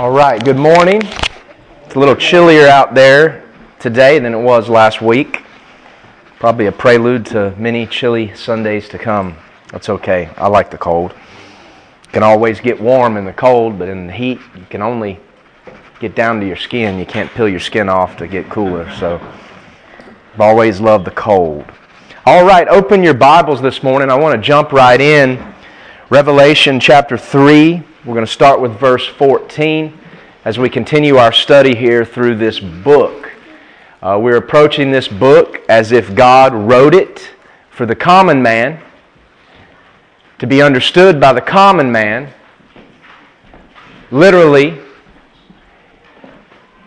All right, good morning. It's a little chillier out there today than it was last week. Probably a prelude to many chilly Sundays to come. That's okay. I like the cold. You can always get warm in the cold, but in the heat, you can only get down to your skin. You can't peel your skin off to get cooler. So I've always loved the cold. All right, open your Bibles this morning. I want to jump right in. Revelation chapter 3. We're going to start with verse 14 as we continue our study here through this book. Uh, we're approaching this book as if God wrote it for the common man, to be understood by the common man, literally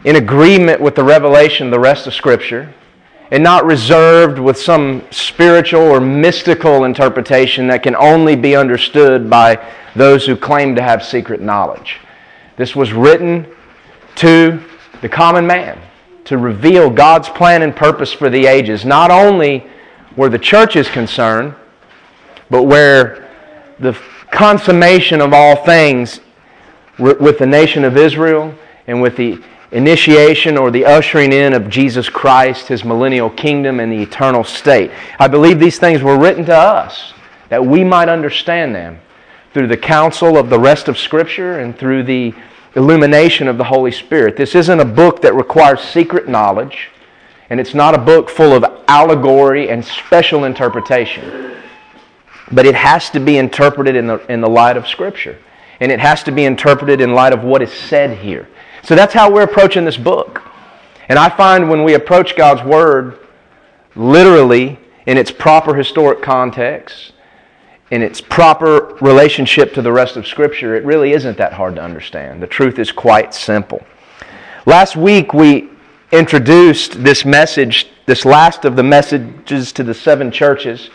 in agreement with the revelation the rest of Scripture, and not reserved with some spiritual or mystical interpretation that can only be understood by those who claim to have secret knowledge. This was written to the common man to reveal God's plan and purpose for the ages, not only where the church is concerned, but where the consummation of all things with the nation of Israel and with the initiation or the ushering in of Jesus Christ, his millennial kingdom, and the eternal state. I believe these things were written to us that we might understand them through the counsel of the rest of Scripture and through the illumination of the Holy Spirit. This isn't a book that requires secret knowledge, and it's not a book full of allegory and special interpretation. But it has to be interpreted in the, in the light of Scripture, and it has to be interpreted in light of what is said here. So that's how we're approaching this book. And I find when we approach God's Word literally in its proper historic context, in its proper relationship to the rest of Scripture, it really isn't that hard to understand. The truth is quite simple. Last week we introduced this message, this last of the messages to the seven churches.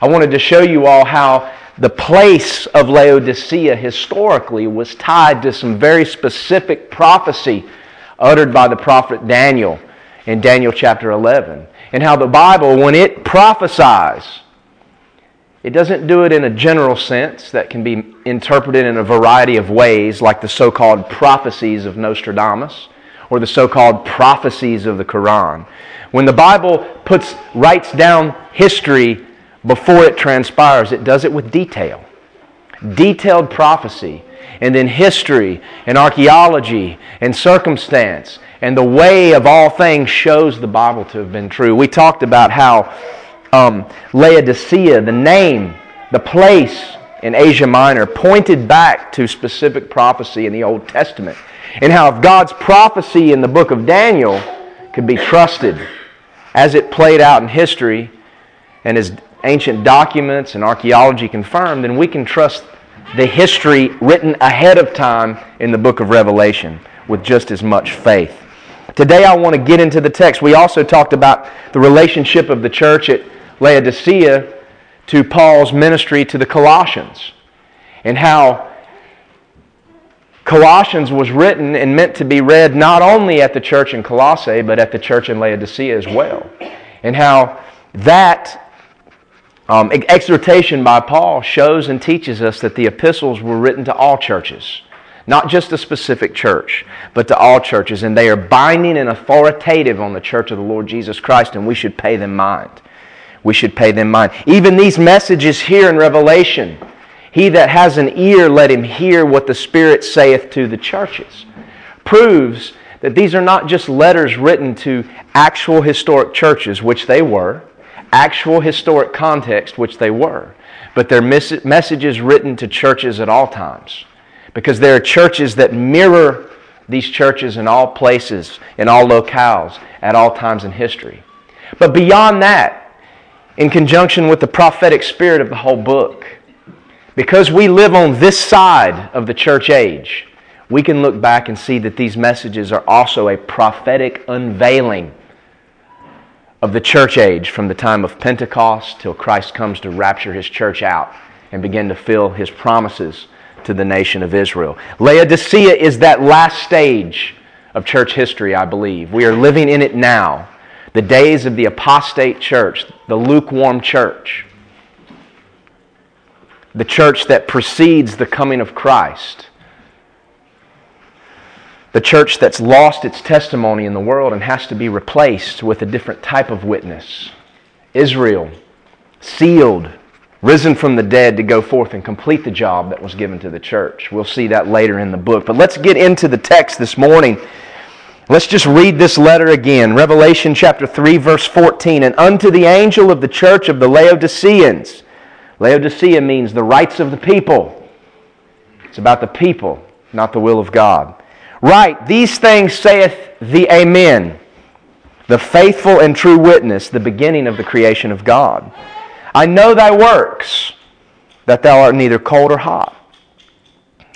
I wanted to show you all how the place of Laodicea historically was tied to some very specific prophecy uttered by the prophet Daniel in Daniel chapter 11. And how the Bible, when it prophesies, it doesn't do it in a general sense that can be interpreted in a variety of ways, like the so called prophecies of Nostradamus or the so called prophecies of the Quran. When the Bible puts, writes down history before it transpires, it does it with detail. Detailed prophecy, and then history, and archaeology, and circumstance, and the way of all things shows the Bible to have been true. We talked about how um, Laodicea, the name, the place in Asia Minor, pointed back to specific prophecy in the Old Testament. And how if God's prophecy in the book of Daniel could be trusted as it played out in history and as ancient documents and archaeology confirmed, then we can trust the history written ahead of time in the book of Revelation with just as much faith. Today I want to get into the text. We also talked about the relationship of the church at Laodicea to Paul's ministry to the Colossians and how Colossians was written and meant to be read not only at the church in Colossae, but at the church in Laodicea as well. And how that um, exhortation by Paul shows and teaches us that the epistles were written to all churches, not just a specific church, but to all churches. And they are binding and authoritative on the church of the Lord Jesus Christ, and we should pay them mind. We should pay them mind. Even these messages here in Revelation He that has an ear, let him hear what the Spirit saith to the churches, proves that these are not just letters written to actual historic churches, which they were actual historic context, which they were, but they're messages written to churches at all times. Because there are churches that mirror these churches in all places, in all locales, at all times in history. But beyond that, in conjunction with the prophetic spirit of the whole book, because we live on this side of the church age, we can look back and see that these messages are also a prophetic unveiling of the church age from the time of Pentecost till Christ comes to rapture his church out and begin to fill his promises to the nation of Israel. Laodicea is that last stage of church history, I believe. We are living in it now. The days of the apostate church, the lukewarm church, the church that precedes the coming of Christ. The church that's lost its testimony in the world and has to be replaced with a different type of witness. Israel, sealed, risen from the dead to go forth and complete the job that was given to the church. We'll see that later in the book. But let's get into the text this morning. Let's just read this letter again. Revelation chapter 3, verse 14. And unto the angel of the church of the Laodiceans. Laodicea means the rights of the people. It's about the people, not the will of God. Right, these things saith the Amen, the faithful and true witness, the beginning of the creation of God. I know thy works, that thou art neither cold or hot.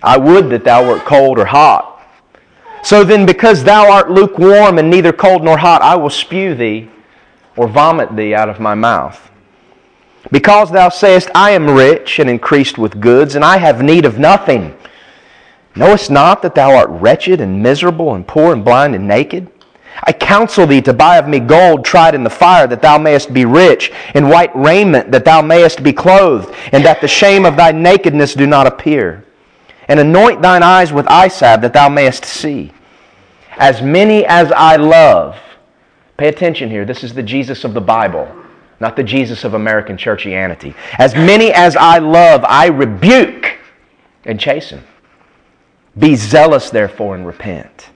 I would that thou wert cold or hot. So then, because thou art lukewarm and neither cold nor hot, I will spew thee or vomit thee out of my mouth. Because thou sayest, I am rich and increased with goods, and I have need of nothing Knowest not that thou art wretched and miserable and poor and blind and naked? I counsel thee to buy of me gold tried in the fire, that thou mayest be rich, and white raiment, that thou mayest be clothed, and that the shame of thy nakedness do not appear. And anoint thine eyes with eye salve, that thou mayest see. As many as I love, pay attention here, this is the Jesus of the Bible, not the Jesus of American churchianity. As many as I love, I rebuke and chasten. Be zealous, therefore, and repent.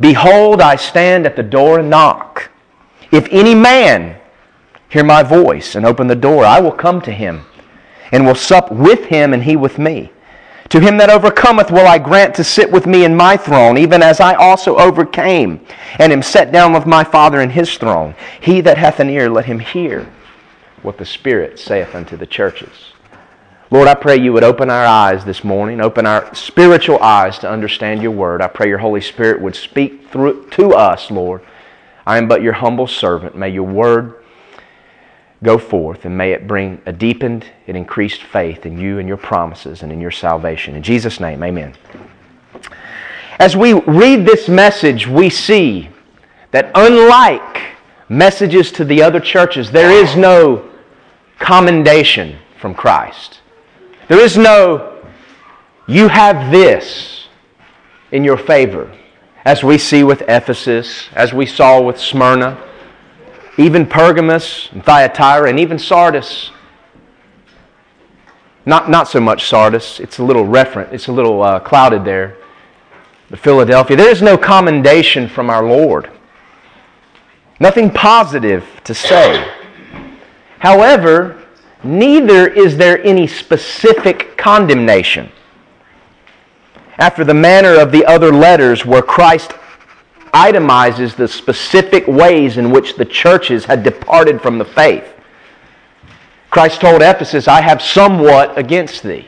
Behold, I stand at the door and knock. If any man hear my voice and open the door, I will come to him and will sup with him and he with me. To him that overcometh will I grant to sit with me in my throne, even as I also overcame and am set down with my Father in his throne. He that hath an ear, let him hear what the Spirit saith unto the churches. Lord, I pray you would open our eyes this morning, open our spiritual eyes to understand your word. I pray your Holy Spirit would speak through to us, Lord. I am but your humble servant. May your word go forth and may it bring a deepened and increased faith in you and your promises and in your salvation. In Jesus' name, amen. As we read this message, we see that unlike messages to the other churches, there is no commendation from Christ. There is no, you have this in your favor, as we see with Ephesus, as we saw with Smyrna, even Pergamos and Thyatira, and even Sardis. Not, not so much Sardis, it's a little referent, it's a little uh, clouded there. But Philadelphia, there is no commendation from our Lord. Nothing positive to say. However, neither is there any specific condemnation. After the manner of the other letters, where Christ itemizes the specific ways in which the churches had departed from the faith. Christ told Ephesus, I have somewhat against thee.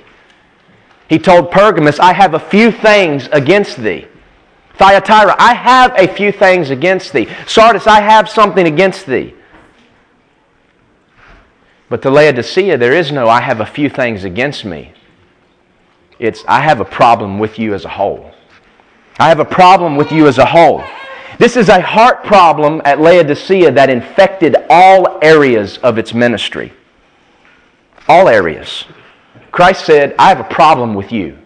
He told Pergamos, I have a few things against thee. Thyatira, I have a few things against thee. Sardis, I have something against thee. But to Laodicea, there is no, I have a few things against me. It's, I have a problem with you as a whole. I have a problem with you as a whole. This is a heart problem at Laodicea that infected all areas of its ministry. All areas. Christ said, I have a problem with you.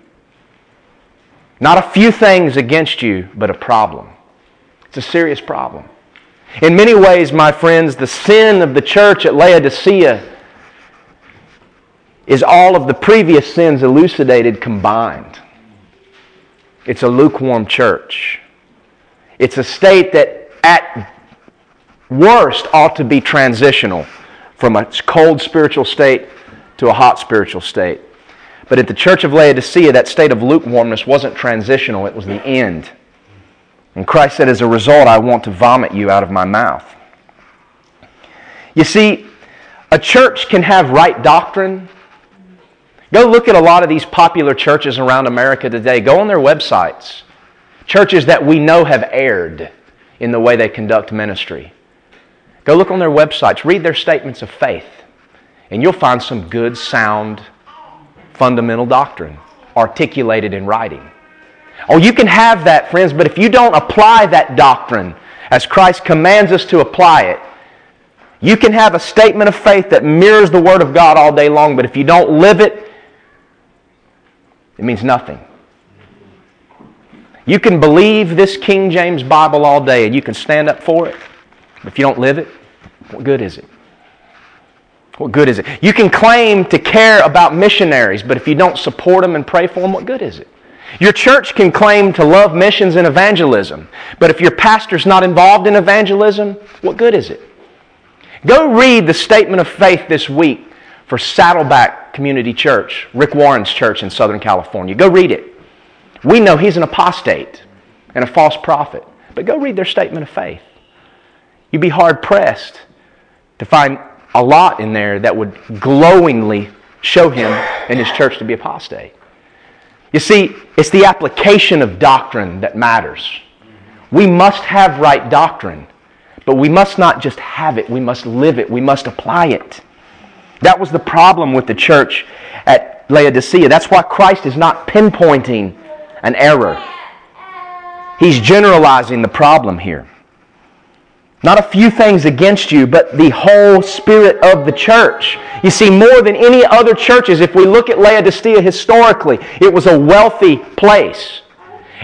Not a few things against you, but a problem. It's a serious problem. In many ways, my friends, the sin of the church at Laodicea is all of the previous sins elucidated combined. It's a lukewarm church. It's a state that, at worst, ought to be transitional from a cold spiritual state to a hot spiritual state. But at the church of Laodicea, that state of lukewarmness wasn't transitional, it was the end. And Christ said, as a result, I want to vomit you out of my mouth. You see, a church can have right doctrine Go look at a lot of these popular churches around America today. Go on their websites. Churches that we know have erred in the way they conduct ministry. Go look on their websites. Read their statements of faith. And you'll find some good, sound, fundamental doctrine articulated in writing. Oh, you can have that, friends, but if you don't apply that doctrine as Christ commands us to apply it, you can have a statement of faith that mirrors the Word of God all day long, but if you don't live it, it means nothing. You can believe this King James Bible all day and you can stand up for it. But if you don't live it, what good is it? What good is it? You can claim to care about missionaries, but if you don't support them and pray for them, what good is it? Your church can claim to love missions and evangelism, but if your pastor's not involved in evangelism, what good is it? Go read the statement of faith this week for Saddleback Community Church, Rick Warren's church in Southern California. Go read it. We know he's an apostate and a false prophet, but go read their statement of faith. You'd be hard pressed to find a lot in there that would glowingly show him and his church to be apostate. You see, it's the application of doctrine that matters. We must have right doctrine, but we must not just have it, we must live it, we must apply it. That was the problem with the church at Laodicea. That's why Christ is not pinpointing an error, he's generalizing the problem here. Not a few things against you, but the whole spirit of the church. You see, more than any other churches, if we look at Laodicea historically, it was a wealthy place.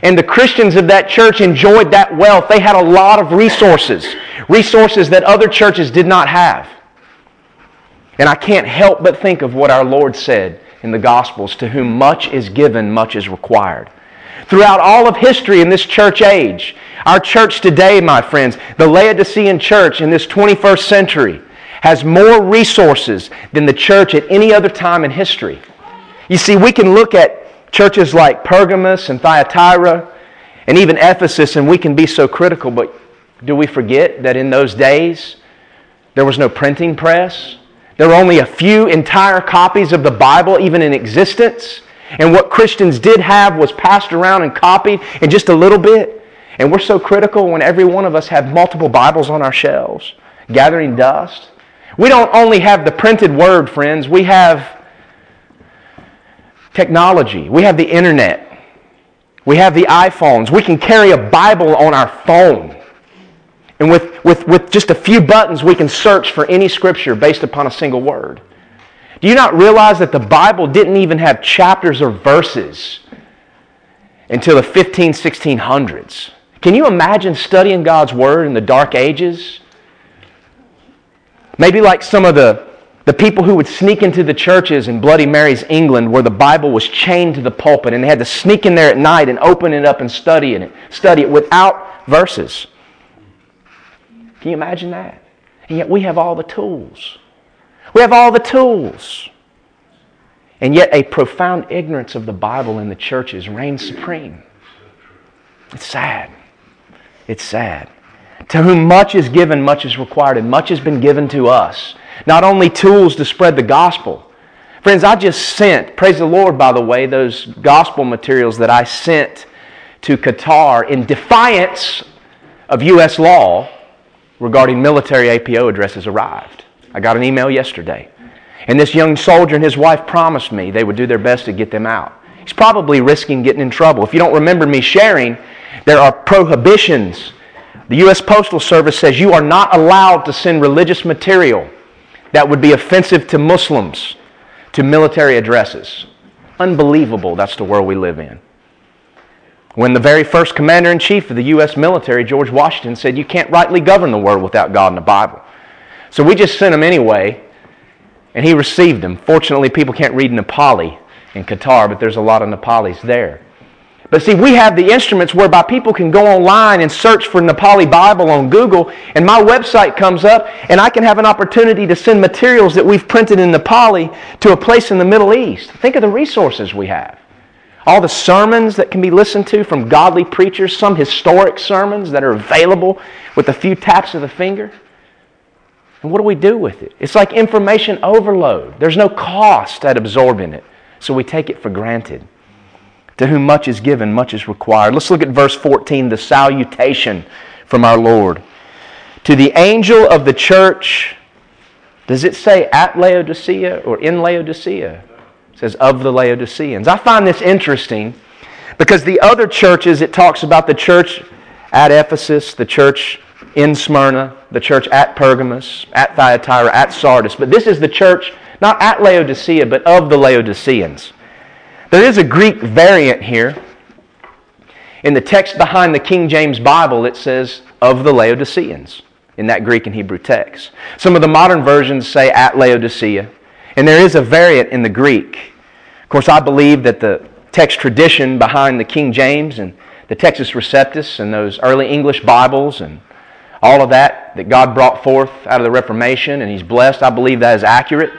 And the Christians of that church enjoyed that wealth. They had a lot of resources, resources that other churches did not have. And I can't help but think of what our Lord said in the Gospels to whom much is given, much is required. Throughout all of history in this church age, our church today, my friends, the Laodicean church in this 21st century, has more resources than the church at any other time in history. You see, we can look at churches like Pergamos and Thyatira and even Ephesus, and we can be so critical, but do we forget that in those days there was no printing press? There were only a few entire copies of the Bible even in existence. And what Christians did have was passed around and copied in just a little bit. And we're so critical when every one of us have multiple Bibles on our shelves, gathering dust. We don't only have the printed word, friends, we have technology, we have the internet, we have the iPhones. We can carry a Bible on our phone. And with, with, with just a few buttons, we can search for any scripture based upon a single word. Do you not realize that the Bible didn't even have chapters or verses until the 15, 1600s? Can you imagine studying God's Word in the dark ages? Maybe like some of the, the people who would sneak into the churches in Bloody Mary's England where the Bible was chained to the pulpit and they had to sneak in there at night and open it up and study it, study it without verses. Can you imagine that? And yet we have all the tools. We have all the tools. And yet a profound ignorance of the Bible in the churches reigns supreme. It's sad. It's sad. To whom much is given, much is required, and much has been given to us. Not only tools to spread the gospel. Friends, I just sent, praise the Lord, by the way, those gospel materials that I sent to Qatar in defiance of U.S. law regarding military APO addresses arrived. I got an email yesterday. And this young soldier and his wife promised me they would do their best to get them out. He's probably risking getting in trouble. If you don't remember me sharing, there are prohibitions. The U.S. Postal Service says you are not allowed to send religious material that would be offensive to Muslims to military addresses. Unbelievable, that's the world we live in. When the very first commander in chief of the U.S. military, George Washington, said you can't rightly govern the world without God and the Bible. So we just sent him anyway, and he received them. Fortunately, people can't read Nepali in Qatar, but there's a lot of Nepalis there. But see, we have the instruments whereby people can go online and search for Nepali Bible on Google, and my website comes up, and I can have an opportunity to send materials that we've printed in Nepali to a place in the Middle East. Think of the resources we have. All the sermons that can be listened to from godly preachers, some historic sermons that are available with a few taps of the finger. And what do we do with it? It's like information overload. There's no cost at absorbing it, so we take it for granted. To whom much is given, much is required. Let's look at verse 14, the salutation from our Lord. To the angel of the church, does it say at Laodicea or in Laodicea? It says of the Laodiceans. I find this interesting because the other churches, it talks about the church at Ephesus, the church in Smyrna, the church at Pergamos, at Thyatira, at Sardis. But this is the church not at Laodicea, but of the Laodiceans. There is a Greek variant here. In the text behind the King James Bible, it says, of the Laodiceans, in that Greek and Hebrew text. Some of the modern versions say at Laodicea, and there is a variant in the Greek. Of course, I believe that the text tradition behind the King James and the Textus Receptus and those early English Bibles and all of that that God brought forth out of the Reformation and He's blessed, I believe that is accurate.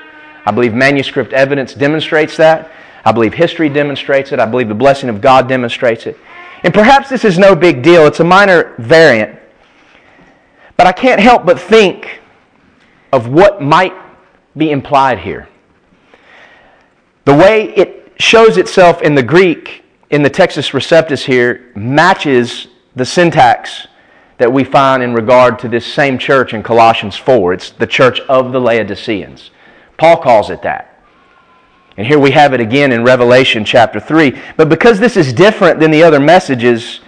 I believe manuscript evidence demonstrates that. I believe history demonstrates it. I believe the blessing of God demonstrates it. And perhaps this is no big deal, it's a minor variant. But I can't help but think of what might be implied here. The way it shows itself in the Greek, in the Textus Receptus here, matches the syntax that we find in regard to this same church in Colossians 4. It's the church of the Laodiceans. Paul calls it that. And here we have it again in Revelation chapter 3. But because this is different than the other messages,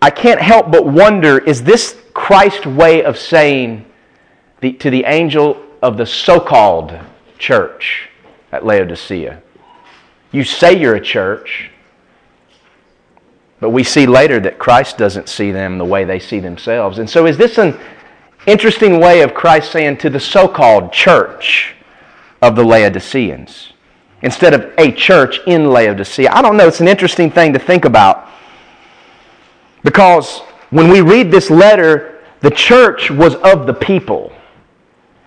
I can't help but wonder is this Christ's way of saying the, to the angel of the so called church at Laodicea? You say you're a church, but we see later that Christ doesn't see them the way they see themselves. And so, is this an interesting way of Christ saying to the so called church of the Laodiceans instead of a church in Laodicea? I don't know. It's an interesting thing to think about because when we read this letter, the church was of the people,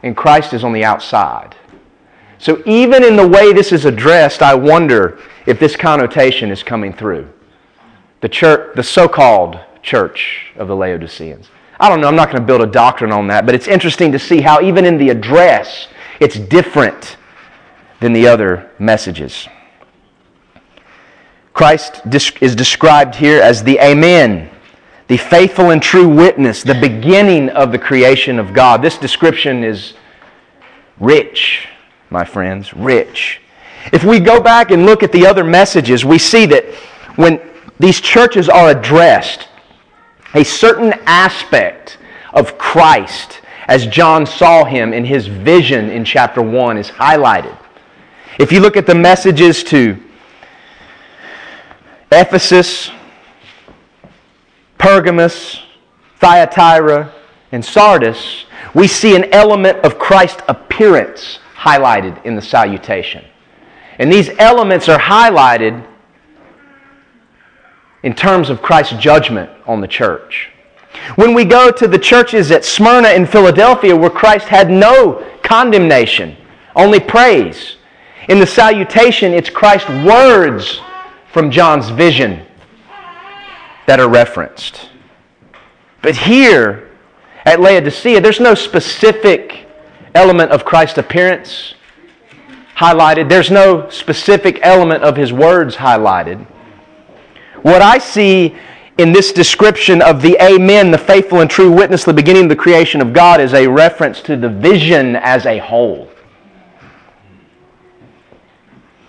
and Christ is on the outside. So, even in the way this is addressed, I wonder if this connotation is coming through. The church, the so-called church of the Laodiceans. I don't know, I'm not going to build a doctrine on that, but it's interesting to see how even in the address, it's different than the other messages. Christ is described here as the Amen, the faithful and true witness, the beginning of the creation of God. This description is rich my friends, rich. If we go back and look at the other messages, we see that when these churches are addressed, a certain aspect of Christ, as John saw him in his vision in chapter 1, is highlighted. If you look at the messages to Ephesus, Pergamos, Thyatira, and Sardis, we see an element of Christ's appearance highlighted in the salutation. And these elements are highlighted in terms of Christ's judgment on the church. When we go to the churches at Smyrna and Philadelphia, where Christ had no condemnation, only praise, in the salutation, it's Christ's words from John's vision that are referenced. But here at Laodicea, there's no specific element of Christ's appearance highlighted. There's no specific element of his words highlighted. What I see in this description of the Amen, the faithful and true witness, the beginning of the creation of God, is a reference to the vision as a whole.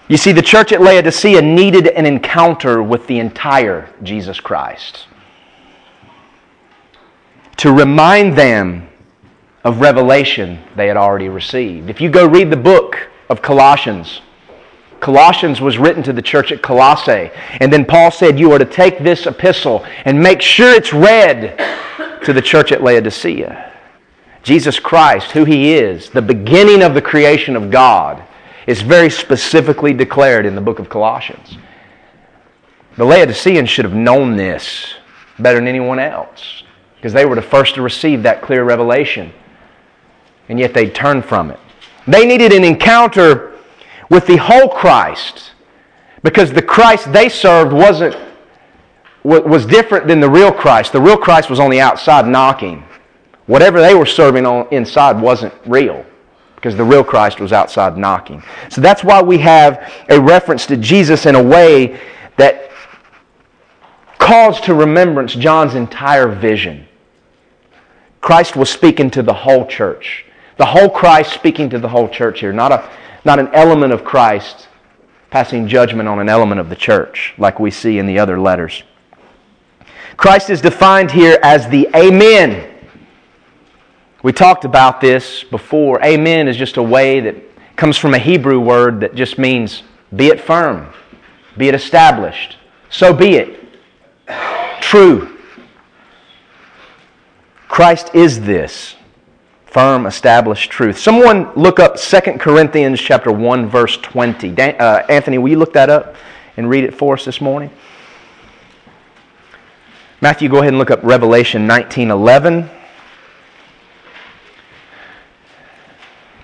You see, the church at Laodicea needed an encounter with the entire Jesus Christ to remind them of revelation they had already received. If you go read the book of Colossians, Colossians was written to the church at Colossae. And then Paul said, You are to take this epistle and make sure it's read to the church at Laodicea. Jesus Christ, who he is, the beginning of the creation of God, is very specifically declared in the book of Colossians. The Laodiceans should have known this better than anyone else because they were the first to receive that clear revelation and yet they turned from it. They needed an encounter with the whole Christ because the Christ they served wasn't was different than the real Christ. The real Christ was on the outside knocking. Whatever they were serving on inside wasn't real because the real Christ was outside knocking. So that's why we have a reference to Jesus in a way that calls to remembrance John's entire vision. Christ was speaking to the whole church. The whole Christ speaking to the whole church here, not, a, not an element of Christ passing judgment on an element of the church, like we see in the other letters. Christ is defined here as the Amen. We talked about this before. Amen is just a way that comes from a Hebrew word that just means be it firm, be it established. So be it. true. Christ is this firm, established truth. Someone look up 2 Corinthians chapter 1, verse 20. Dan, uh, Anthony, will you look that up and read it for us this morning? Matthew, go ahead and look up Revelation 19,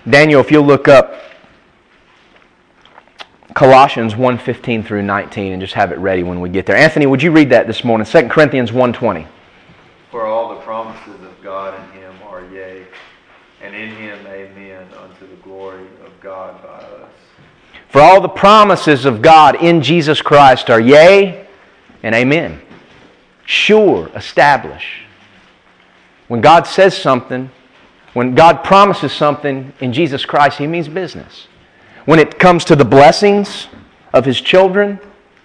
Daniel, if you'll look up Colossians 1:15 through 19 and just have it ready when we get there. Anthony, would you read that this morning? 2 Corinthians 1:20. For all the promises of God in him are yea, and in him amen unto the glory of God by us. For all the promises of God in Jesus Christ are yea and amen. Sure, establish. When God says something, when God promises something in Jesus Christ, he means business. When it comes to the blessings of his children,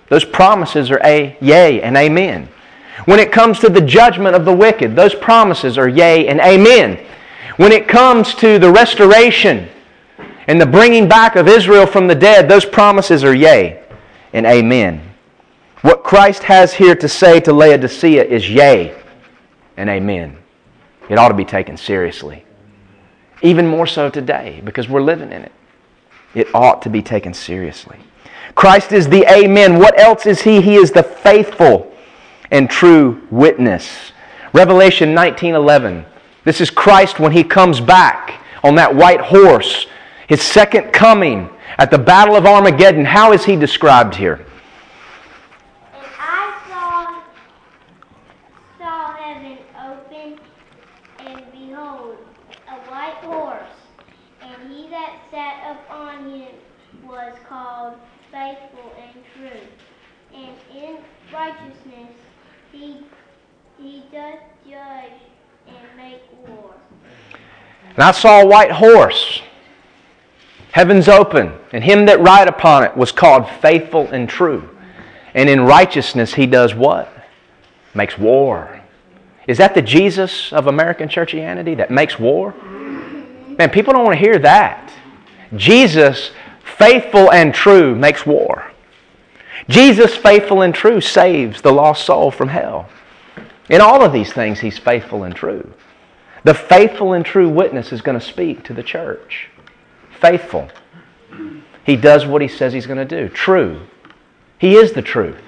those promises are a yea and amen. When it comes to the judgment of the wicked, those promises are yea and amen. When it comes to the restoration and the bringing back of Israel from the dead, those promises are yea and amen. What Christ has here to say to Laodicea is yea and amen. It ought to be taken seriously. Even more so today because we're living in it it ought to be taken seriously. Christ is the Amen. What else is He? He is the faithful and true witness. Revelation 19:11. This is Christ when He comes back on that white horse, His second coming at the Battle of Armageddon. How is He described here? righteousness he, he doth judge and make war. And I saw a white horse, heavens open, and him that ride upon it was called faithful and true. And in righteousness he does what? Makes war. Is that the Jesus of American churchianity that makes war? Man, people don't want to hear that. Jesus, faithful and true, makes war. Jesus, faithful and true, saves the lost soul from hell. In all of these things, he's faithful and true. The faithful and true witness is going to speak to the church. Faithful. He does what he says he's going to do. True. He is the truth.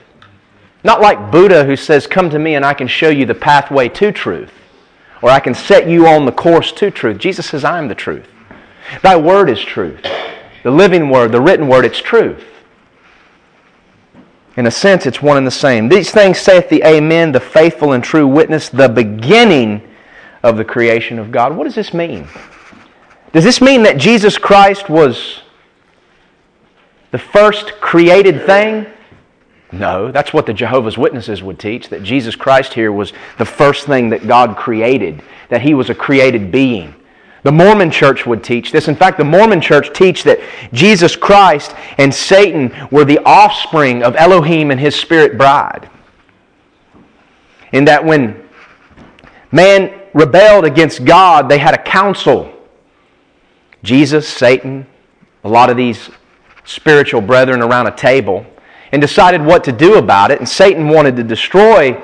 Not like Buddha who says, Come to me and I can show you the pathway to truth, or I can set you on the course to truth. Jesus says, I am the truth. Thy word is truth. The living word, the written word, it's truth. In a sense, it's one and the same. These things saith the Amen, the faithful and true witness, the beginning of the creation of God. What does this mean? Does this mean that Jesus Christ was the first created thing? No, that's what the Jehovah's Witnesses would teach, that Jesus Christ here was the first thing that God created, that he was a created being. The Mormon church would teach this. In fact, the Mormon church teach that Jesus Christ and Satan were the offspring of Elohim and his spirit bride. In that when man rebelled against God, they had a council. Jesus, Satan, a lot of these spiritual brethren around a table, and decided what to do about it. And Satan wanted to destroy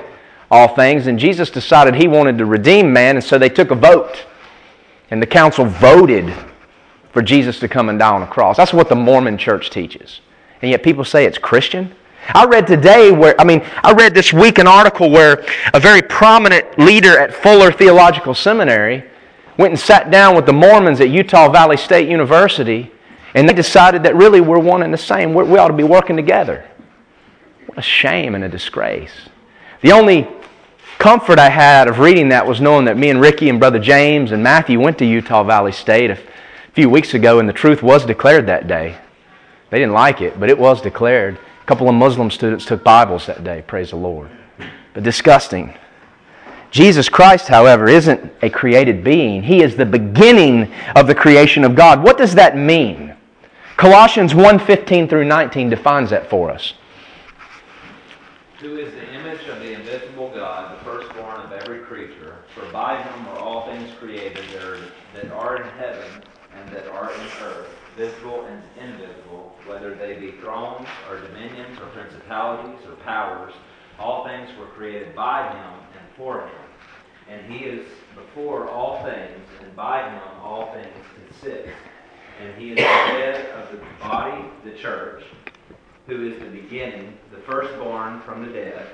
all things, and Jesus decided he wanted to redeem man, and so they took a vote. And the council voted for Jesus to come and die on a cross. That's what the Mormon church teaches. And yet people say it's Christian. I read today where, I mean, I read this week an article where a very prominent leader at Fuller Theological Seminary went and sat down with the Mormons at Utah Valley State University, and they decided that really we're one and the same. We're, we ought to be working together. What a shame and a disgrace. The only comfort I had of reading that was knowing that me and Ricky and Brother James and Matthew went to Utah Valley State a few weeks ago, and the truth was declared that day. They didn't like it, but it was declared. A couple of Muslim students took Bibles that day, praise the Lord. But disgusting. Jesus Christ, however, isn't a created being. He is the beginning of the creation of God. What does that mean? Colossians 1:15 through 19 defines that for us. Who is the image of the invisible God, for by him are all things created that are, that are in heaven and that are in earth, visible and invisible, whether they be thrones or dominions or principalities or powers. All things were created by him and for him. And he is before all things, and by him all things consist. And he is the head of the body, the church, who is the beginning, the firstborn from the dead,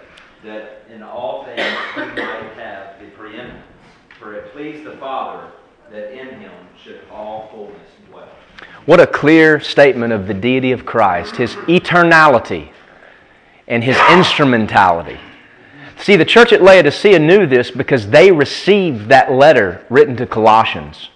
that in all things he might have the preeminence. For it pleased the Father that in him should all fullness dwell. What a clear statement of the deity of Christ, his eternality, and his instrumentality. See, the church at Laodicea knew this because they received that letter written to Colossians.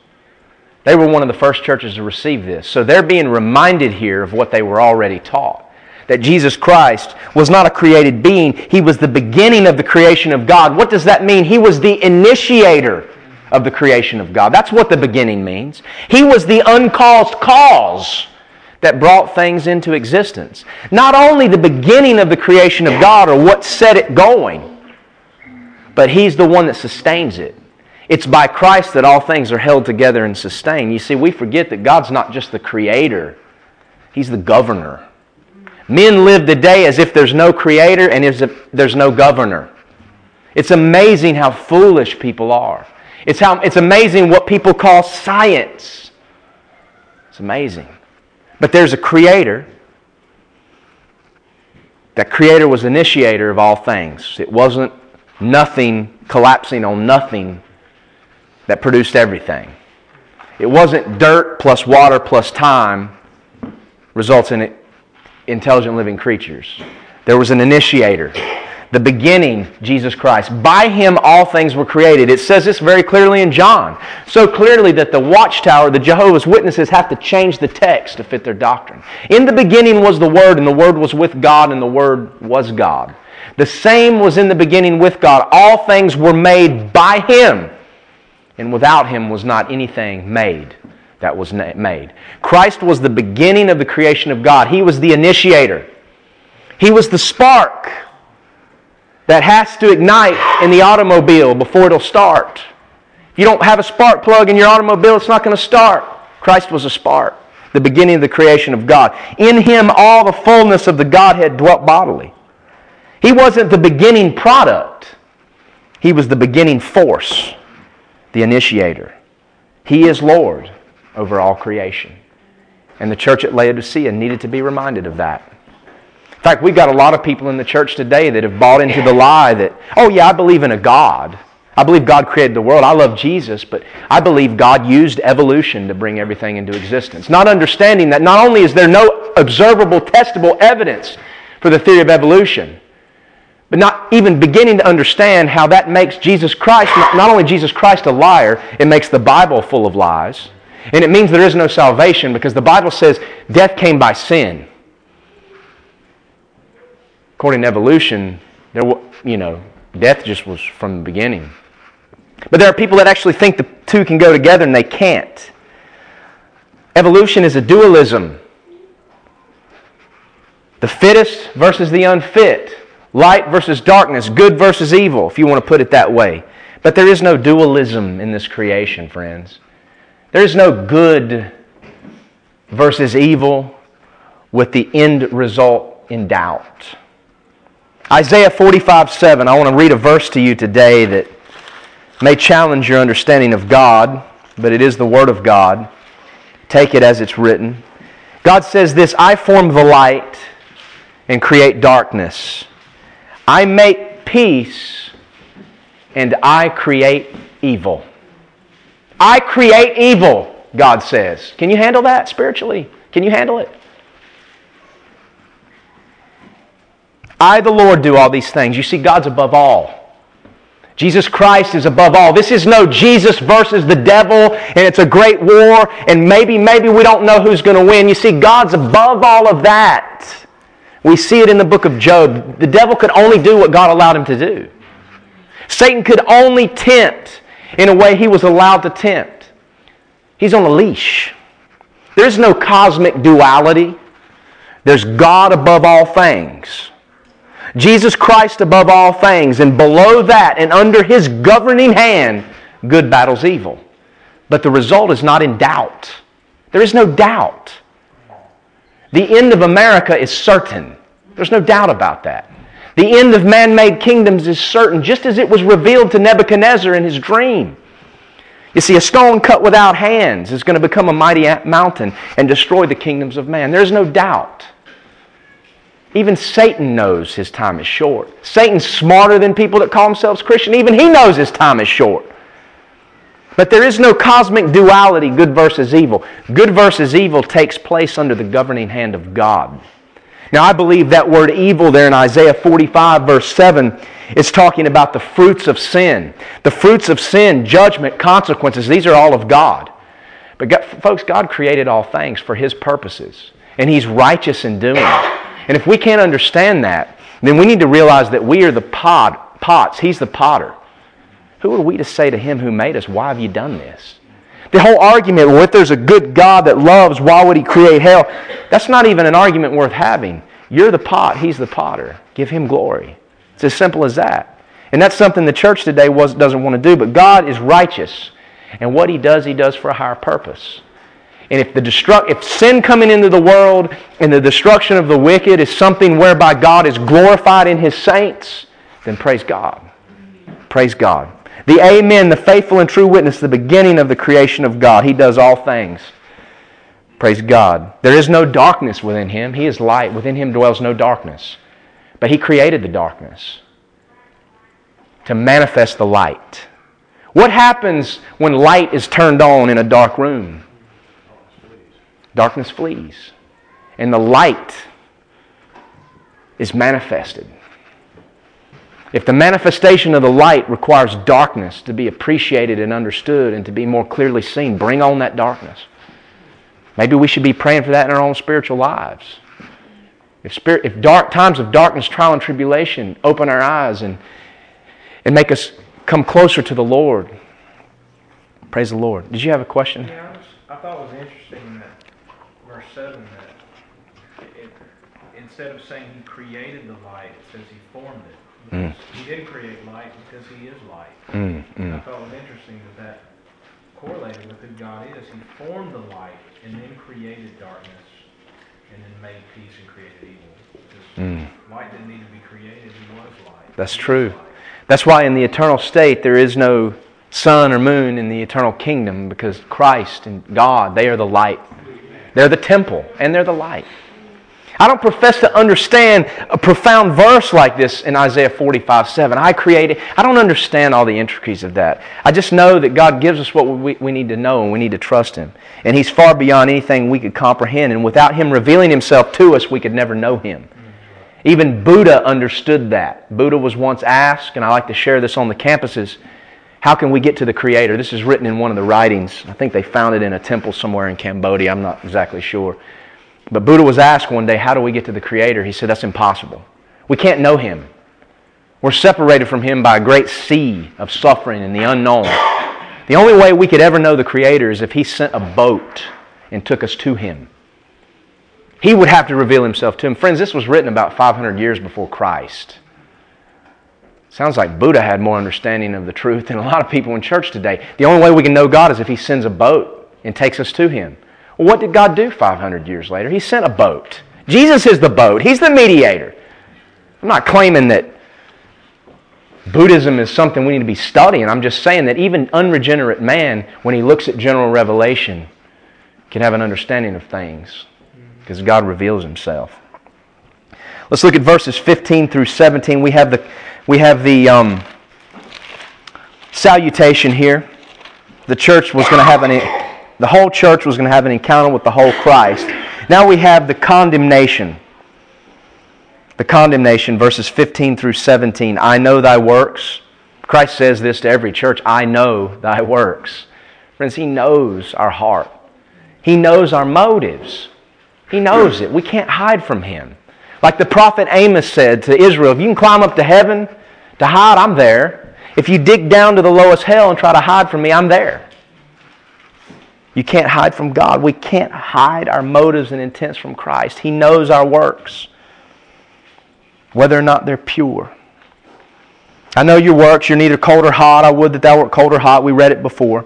They were one of the first churches to receive this. So they're being reminded here of what they were already taught that Jesus Christ was not a created being, He was the beginning of the creation of God. What does that mean? He was the initiator of the creation of God. That's what the beginning means. He was the uncaused cause that brought things into existence. Not only the beginning of the creation of God or what set it going, but He's the one that sustains it. It's by Christ that all things are held together and sustained. You see, we forget that God's not just the creator, He's the governor. Men live the day as if there's no creator and as if there's no governor. It's amazing how foolish people are. It's, how, it's amazing what people call science. It's amazing. But there's a creator. That creator was initiator of all things. It wasn't nothing collapsing on nothing that produced everything. It wasn't dirt plus water plus time results in intelligent living creatures. There was an initiator the beginning, Jesus Christ. By him all things were created. It says this very clearly in John. So clearly that the watchtower, the Jehovah's Witnesses, have to change the text to fit their doctrine. In the beginning was the Word, and the Word was with God, and the Word was God. The same was in the beginning with God. All things were made by him, and without him was not anything made that was made. Christ was the beginning of the creation of God. He was the initiator. He was the spark that has to ignite in the automobile before it'll start. If you don't have a spark plug in your automobile, it's not going to start. Christ was a spark, the beginning of the creation of God. In him, all the fullness of the Godhead dwelt bodily. He wasn't the beginning product, he was the beginning force, the initiator. He is Lord over all creation. And the church at Laodicea needed to be reminded of that fact, we've got a lot of people in the church today that have bought into the lie that, oh, yeah, I believe in a God. I believe God created the world. I love Jesus, but I believe God used evolution to bring everything into existence. Not understanding that not only is there no observable, testable evidence for the theory of evolution, but not even beginning to understand how that makes Jesus Christ, not only Jesus Christ a liar, it makes the Bible full of lies. And it means there is no salvation because the Bible says death came by sin according to evolution, there, you know, death just was from the beginning. But there are people that actually think the two can go together and they can't. Evolution is a dualism. The fittest versus the unfit. Light versus darkness. Good versus evil, if you want to put it that way. But there is no dualism in this creation, friends. There is no good versus evil with the end result in doubt. Isaiah 45 7. I want to read a verse to you today that may challenge your understanding of God, but it is the Word of God. Take it as it's written. God says this I form the light and create darkness. I make peace and I create evil. I create evil, God says. Can you handle that spiritually? Can you handle it? I, the Lord, do all these things. You see, God's above all. Jesus Christ is above all. This is no Jesus versus the devil, and it's a great war, and maybe, maybe we don't know who's going to win. You see, God's above all of that. We see it in the book of Job. The devil could only do what God allowed him to do. Satan could only tempt in a way he was allowed to tempt. He's on a leash. There's no cosmic duality. There's God above all things. Jesus Christ above all things, and below that and under his governing hand, good battles evil. But the result is not in doubt. There is no doubt. The end of America is certain. There's no doubt about that. The end of man made kingdoms is certain, just as it was revealed to Nebuchadnezzar in his dream. You see, a stone cut without hands is going to become a mighty mountain and destroy the kingdoms of man. There's no doubt. Even Satan knows his time is short. Satan's smarter than people that call themselves Christian. Even he knows his time is short. But there is no cosmic duality, good versus evil. Good versus evil takes place under the governing hand of God. Now, I believe that word evil there in Isaiah 45, verse 7, is talking about the fruits of sin. The fruits of sin, judgment, consequences, these are all of God. But, folks, God created all things for His purposes, and He's righteous in doing it. And if we can't understand that, then we need to realize that we are the pot, pots, He's the potter. Who are we to say to Him who made us, Why have you done this? The whole argument, well, if there's a good God that loves, why would He create hell? That's not even an argument worth having. You're the pot, He's the potter. Give Him glory. It's as simple as that. And that's something the church today was, doesn't want to do. But God is righteous. And what He does, He does for a higher purpose. And if, the destruct, if sin coming into the world and the destruction of the wicked is something whereby God is glorified in His saints, then praise God. Praise God. The Amen, the faithful and true witness, the beginning of the creation of God. He does all things. Praise God. There is no darkness within him. He is light. Within him dwells no darkness. But he created the darkness to manifest the light. What happens when light is turned on in a dark room? Darkness flees. And the light is manifested. If the manifestation of the light requires darkness to be appreciated and understood and to be more clearly seen, bring on that darkness. Maybe we should be praying for that in our own spiritual lives. If, spirit, if dark times of darkness, trial, and tribulation open our eyes and, and make us come closer to the Lord, praise the Lord. Did you have a question? Yeah, I, was, I thought it was interesting that 7 that it, instead of saying he created the light, it says he formed it. Mm. He didn't create light because he is light. Mm, mm. I thought it was interesting that that correlated with who God is. He formed the light and then created darkness and then made peace and created evil. Mm. Light didn't need to be created, he was light. That's true. That's why in the eternal state there is no sun or moon in the eternal kingdom because Christ and God, they are the light. They're the temple and they're the light. I don't profess to understand a profound verse like this in Isaiah 45 7. I created, I don't understand all the intricacies of that. I just know that God gives us what we, we need to know and we need to trust Him. And He's far beyond anything we could comprehend. And without Him revealing Himself to us, we could never know Him. Even Buddha understood that. Buddha was once asked, and I like to share this on the campuses, how can we get to the Creator? This is written in one of the writings. I think they found it in a temple somewhere in Cambodia. I'm not exactly sure. But Buddha was asked one day, How do we get to the Creator? He said, That's impossible. We can't know Him. We're separated from Him by a great sea of suffering and the unknown. The only way we could ever know the Creator is if He sent a boat and took us to Him. He would have to reveal Himself to Him. Friends, this was written about 500 years before Christ. Sounds like Buddha had more understanding of the truth than a lot of people in church today. The only way we can know God is if He sends a boat and takes us to Him. Well, what did God do 500 years later? He sent a boat. Jesus is the boat, He's the mediator. I'm not claiming that Buddhism is something we need to be studying. I'm just saying that even unregenerate man, when he looks at general revelation, can have an understanding of things because God reveals Himself. Let's look at verses 15 through 17. We have the, we have the um, salutation here. The church was going to have an the whole church was going to have an encounter with the whole Christ. Now we have the condemnation. The condemnation, verses 15 through 17. I know thy works. Christ says this to every church I know thy works. Friends, He knows our heart, He knows our motives. He knows it. We can't hide from Him. Like the prophet Amos said to Israel if you can climb up to heaven to hide, I'm there. If you dig down to the lowest hell and try to hide from me, I'm there. You can't hide from God. We can't hide our motives and intents from Christ. He knows our works, whether or not they're pure. I know your works. You're neither cold or hot. I would that thou wert cold or hot. We read it before.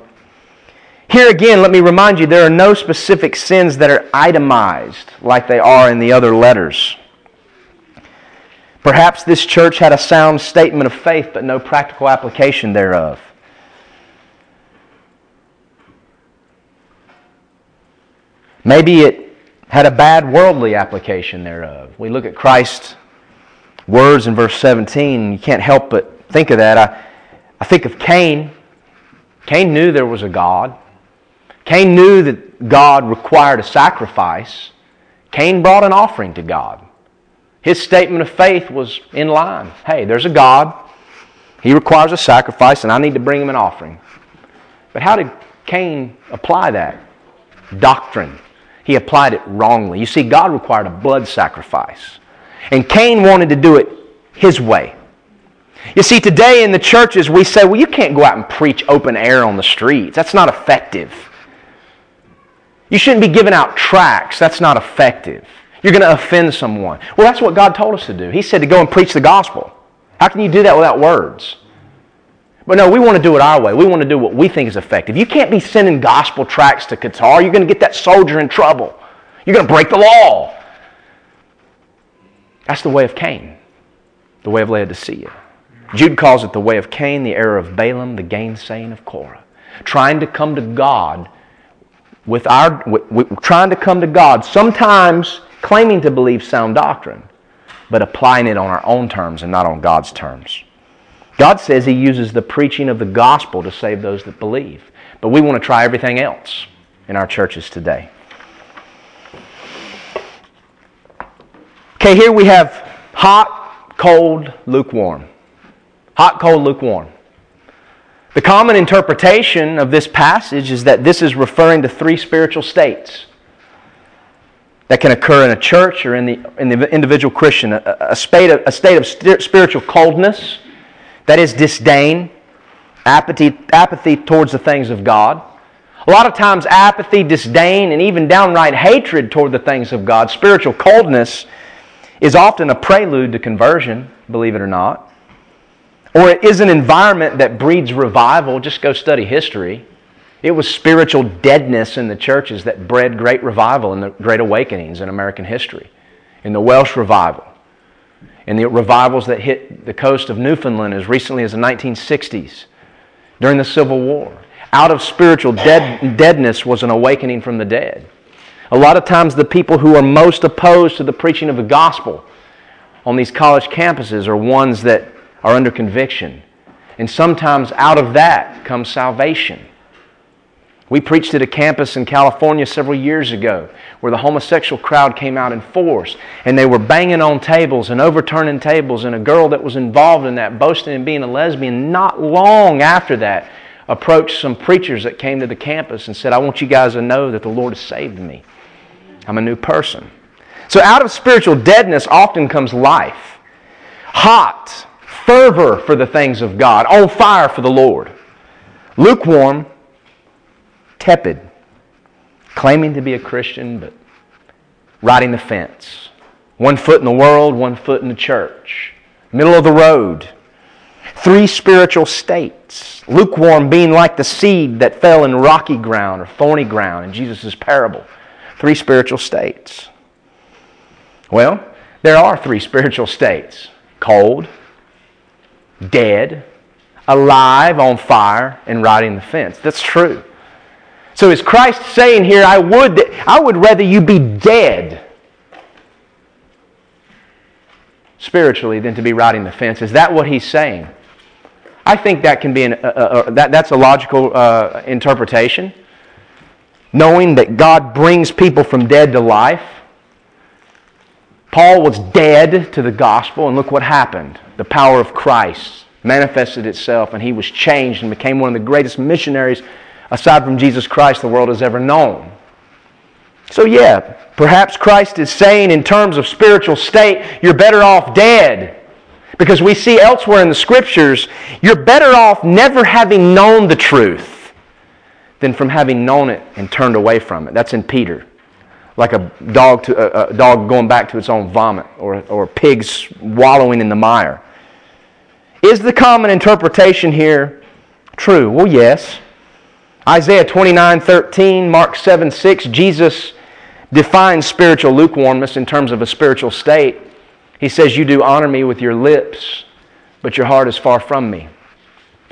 Here again, let me remind you there are no specific sins that are itemized like they are in the other letters. Perhaps this church had a sound statement of faith, but no practical application thereof. Maybe it had a bad worldly application thereof. We look at Christ's words in verse 17, and you can't help but think of that. I, I think of Cain. Cain knew there was a God. Cain knew that God required a sacrifice. Cain brought an offering to God. His statement of faith was in line. Hey, there's a God. He requires a sacrifice, and I need to bring him an offering. But how did Cain apply that? Doctrine. He applied it wrongly. You see, God required a blood sacrifice. And Cain wanted to do it his way. You see, today in the churches, we say, well, you can't go out and preach open air on the streets. That's not effective. You shouldn't be giving out tracts. That's not effective. You're going to offend someone. Well, that's what God told us to do. He said to go and preach the gospel. How can you do that without words? But no, we want to do it our way. We want to do what we think is effective. You can't be sending gospel tracts to Qatar. You're going to get that soldier in trouble. You're going to break the law. That's the way of Cain, the way of Laodicea. Jude calls it the way of Cain, the error of Balaam, the gainsaying of Korah. Trying to come to God with our, with, with, trying to come to God, sometimes claiming to believe sound doctrine, but applying it on our own terms and not on God's terms. God says He uses the preaching of the gospel to save those that believe. But we want to try everything else in our churches today. Okay, here we have hot, cold, lukewarm. Hot, cold, lukewarm. The common interpretation of this passage is that this is referring to three spiritual states that can occur in a church or in the, in the individual Christian a, a, state of, a state of spiritual coldness, that is disdain, apathy, apathy towards the things of God. A lot of times, apathy, disdain, and even downright hatred toward the things of God, spiritual coldness, is often a prelude to conversion, believe it or not. Or it is an environment that breeds revival. Just go study history. It was spiritual deadness in the churches that bred great revival and the great awakenings in American history. In the Welsh revival, in the revivals that hit the coast of Newfoundland as recently as the 1960s, during the Civil War. Out of spiritual dead, deadness was an awakening from the dead. A lot of times, the people who are most opposed to the preaching of the gospel on these college campuses are ones that are under conviction. And sometimes out of that comes salvation. We preached at a campus in California several years ago where the homosexual crowd came out in force and they were banging on tables and overturning tables, and a girl that was involved in that, boasting and being a lesbian, not long after that, approached some preachers that came to the campus and said, I want you guys to know that the Lord has saved me. I'm a new person. So out of spiritual deadness often comes life. Hot, fervor for the things of God, on fire for the Lord. Lukewarm, tepid, claiming to be a Christian, but riding the fence. One foot in the world, one foot in the church. Middle of the road. Three spiritual states. Lukewarm being like the seed that fell in rocky ground or thorny ground in Jesus' parable. Three spiritual states. Well, there are three spiritual states cold, dead, alive, on fire, and riding the fence. That's true. So is Christ saying here, I would, I would rather you be dead spiritually than to be riding the fence? Is that what he's saying? I think that can be an, uh, uh, that, that's a logical uh, interpretation. Knowing that God brings people from dead to life. Paul was dead to the gospel, and look what happened the power of Christ manifested itself, and he was changed and became one of the greatest missionaries, aside from Jesus Christ, the world has ever known. So, yeah, perhaps Christ is saying, in terms of spiritual state, you're better off dead. Because we see elsewhere in the scriptures, you're better off never having known the truth than from having known it and turned away from it. That's in Peter. Like a dog, to, a, dog going back to its own vomit or, or pigs wallowing in the mire. Is the common interpretation here true? Well, yes. Isaiah 29 13, Mark 7 6, Jesus defines spiritual lukewarmness in terms of a spiritual state. He says, You do honor me with your lips, but your heart is far from me.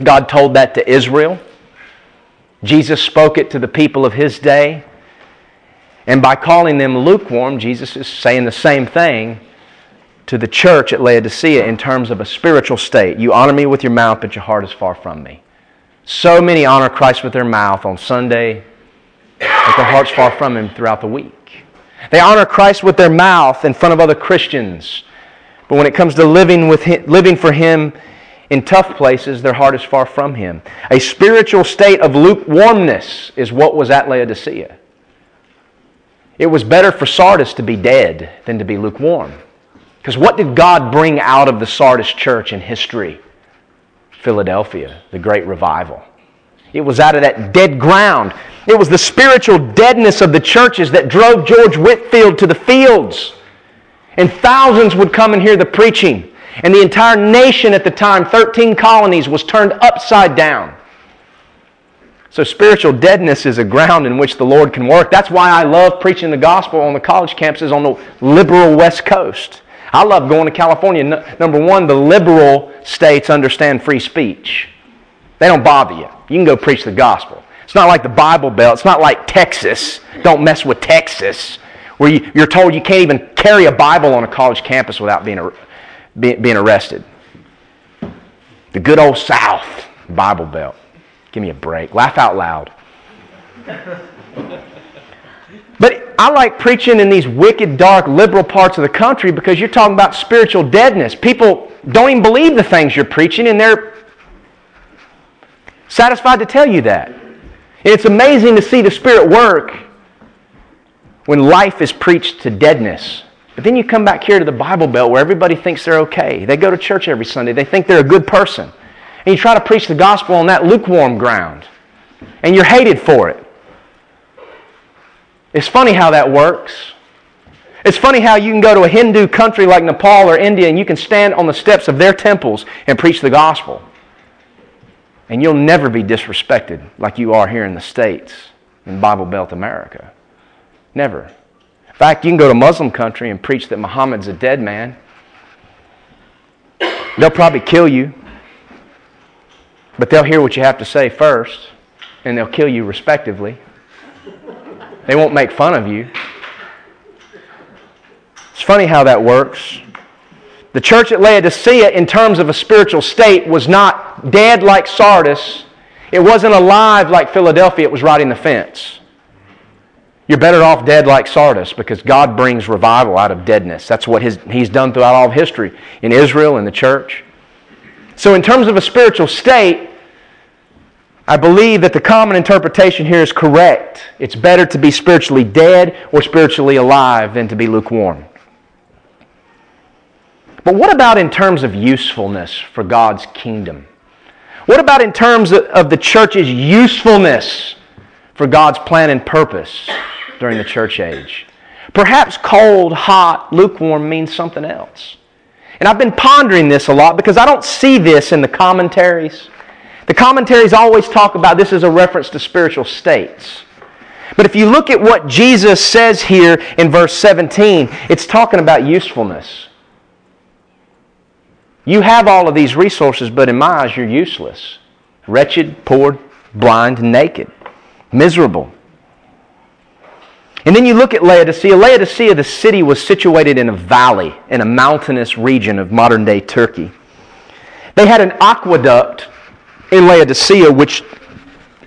God told that to Israel. Jesus spoke it to the people of his day. And by calling them lukewarm, Jesus is saying the same thing to the church at Laodicea in terms of a spiritual state. You honor me with your mouth, but your heart is far from me. So many honor Christ with their mouth on Sunday, but their heart's far from Him throughout the week. They honor Christ with their mouth in front of other Christians, but when it comes to living, with him, living for Him in tough places, their heart is far from Him. A spiritual state of lukewarmness is what was at Laodicea. It was better for Sardis to be dead than to be lukewarm. Because what did God bring out of the Sardis church in history? Philadelphia, the great revival. It was out of that dead ground. It was the spiritual deadness of the churches that drove George Whitefield to the fields. And thousands would come and hear the preaching. And the entire nation at the time, 13 colonies, was turned upside down. So, spiritual deadness is a ground in which the Lord can work. That's why I love preaching the gospel on the college campuses on the liberal West Coast. I love going to California. number one, the liberal states understand free speech. They don't bother you. You can go preach the gospel. It's not like the Bible Belt. It's not like Texas. Don't mess with Texas, where you, are told you can't even carry a Bible on a college campus without being, being arrested. The good old South, Bible Belt. Give me a break. Laugh out loud. But I like preaching in these wicked, dark, liberal parts of the country because you're talking about spiritual deadness. People don't even believe the things you're preaching, and they're satisfied to tell you that. And it's amazing to see the Spirit work when life is preached to deadness. But then you come back here to the Bible Belt where everybody thinks they're okay. They go to church every Sunday, they think they're a good person. And you try to preach the gospel on that lukewarm ground, and you're hated for it. It's funny how that works. It's funny how you can go to a Hindu country like Nepal or India and you can stand on the steps of their temples and preach the gospel. And you'll never be disrespected like you are here in the States, in Bible Belt America. Never. In fact, you can go to a Muslim country and preach that Muhammad's a dead man. They'll probably kill you, but they'll hear what you have to say first, and they'll kill you respectively. They won't make fun of you. It's funny how that works. The church at Laodicea, in terms of a spiritual state, was not dead like Sardis. It wasn't alive like Philadelphia. It was riding the fence. You're better off dead like Sardis because God brings revival out of deadness. That's what his, He's done throughout all of history in Israel and the church. So, in terms of a spiritual state, I believe that the common interpretation here is correct. It's better to be spiritually dead or spiritually alive than to be lukewarm. But what about in terms of usefulness for God's kingdom? What about in terms of the church's usefulness for God's plan and purpose during the church age? Perhaps cold, hot, lukewarm means something else. And I've been pondering this a lot because I don't see this in the commentaries. The commentaries always talk about this as a reference to spiritual states. But if you look at what Jesus says here in verse 17, it's talking about usefulness. You have all of these resources, but in my eyes, you're useless. Wretched, poor, blind, naked, miserable. And then you look at Laodicea. Laodicea, the city, was situated in a valley, in a mountainous region of modern day Turkey. They had an aqueduct in Laodicea, which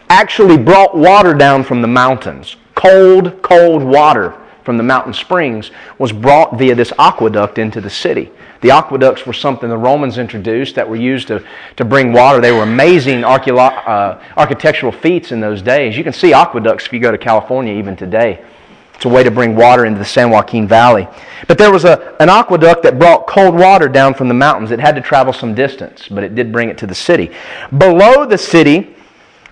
actually brought water down from the mountains. Cold, cold water from the mountain springs was brought via this aqueduct into the city. The aqueducts were something the Romans introduced that were used to, to bring water. They were amazing archeolo- uh, architectural feats in those days. You can see aqueducts if you go to California even today. It's a way to bring water into the San Joaquin Valley. But there was a, an aqueduct that brought cold water down from the mountains. It had to travel some distance, but it did bring it to the city. Below the city,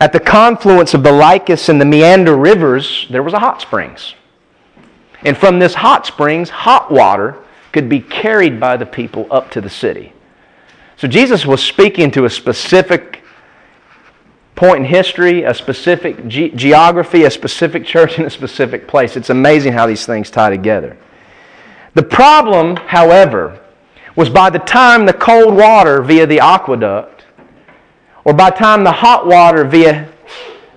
at the confluence of the Lycus and the Meander rivers, there was a hot springs. And from this hot springs, hot water could be carried by the people up to the city. So Jesus was speaking to a specific point in history, a specific ge- geography, a specific church in a specific place. It's amazing how these things tie together. The problem, however, was by the time the cold water via the aqueduct, or by the time the hot water via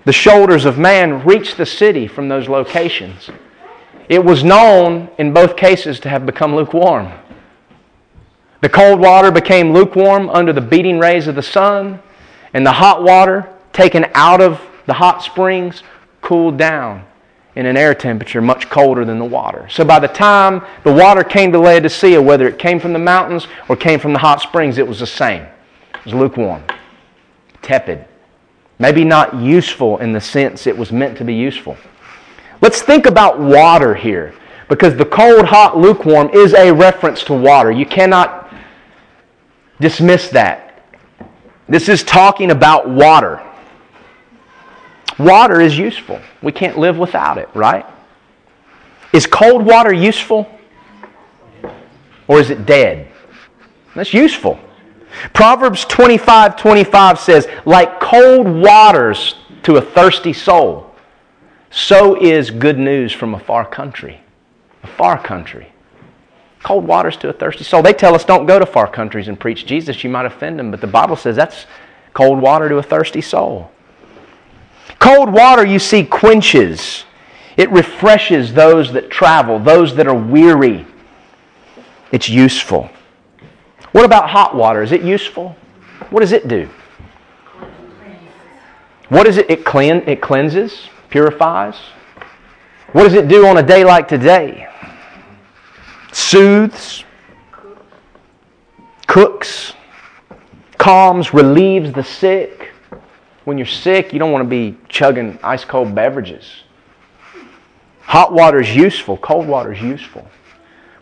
the shoulders of man reached the city from those locations, it was known in both cases to have become lukewarm. The cold water became lukewarm under the beating rays of the sun, and the hot water, taken out of the hot springs, cooled down in an air temperature much colder than the water. So by the time the water came to Laodicea, whether it came from the mountains or came from the hot springs, it was the same. It was lukewarm, tepid. Maybe not useful in the sense it was meant to be useful. Let's think about water here, because the cold, hot, lukewarm is a reference to water. You cannot dismiss that. This is talking about water. Water is useful. We can't live without it, right? Is cold water useful? Or is it dead? That's useful. Proverbs 25 25 says, like cold waters to a thirsty soul, so is good news from a far country. A far country. Cold waters to a thirsty soul. They tell us don't go to far countries and preach Jesus, you might offend them, but the Bible says that's cold water to a thirsty soul. Cold water, you see, quenches. It refreshes those that travel, those that are weary. It's useful. What about hot water? Is it useful? What does it do? What is it? It, clean, it cleanses, purifies. What does it do on a day like today? Soothes, cooks, calms, relieves the sick. When you're sick, you don't want to be chugging ice cold beverages. Hot water is useful, cold water is useful.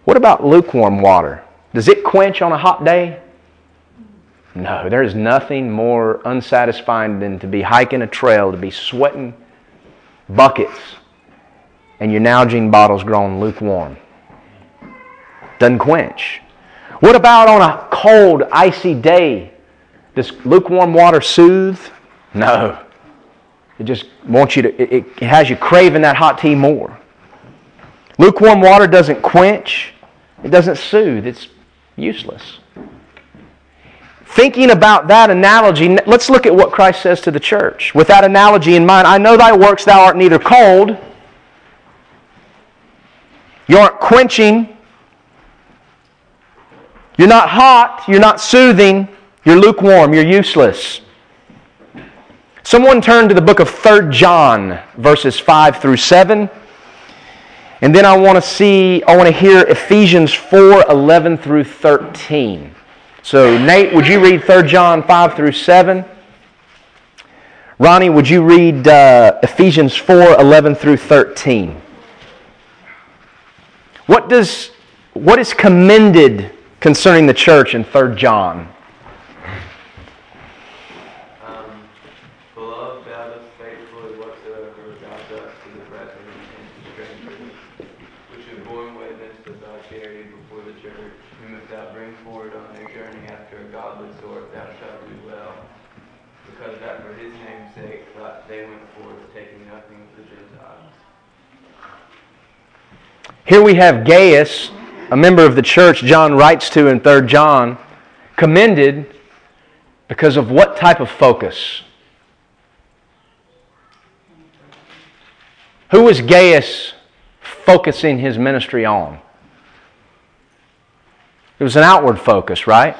What about lukewarm water? Does it quench on a hot day? No, there's nothing more unsatisfying than to be hiking a trail, to be sweating buckets, and your Nalgene bottle's grown lukewarm. Doesn't quench. What about on a cold, icy day? Does lukewarm water soothe? No. It just wants you to, it, it has you craving that hot tea more. Lukewarm water doesn't quench, it doesn't soothe, it's useless. Thinking about that analogy, let's look at what Christ says to the church. With that analogy in mind, I know thy works, thou art neither cold, you aren't quenching, you're not hot, you're not soothing, you're lukewarm, you're useless. Someone turn to the book of 3 John, verses 5 through 7. And then I want to see, I want to hear Ephesians 4 11 through 13. So, Nate, would you read 3 John 5 through 7? Ronnie, would you read uh, Ephesians 4 11 through 13? What, does, what is commended concerning the church in 3 John? Here we have Gaius, a member of the church John writes to in 3 John, commended because of what type of focus? Who was Gaius focusing his ministry on? It was an outward focus, right?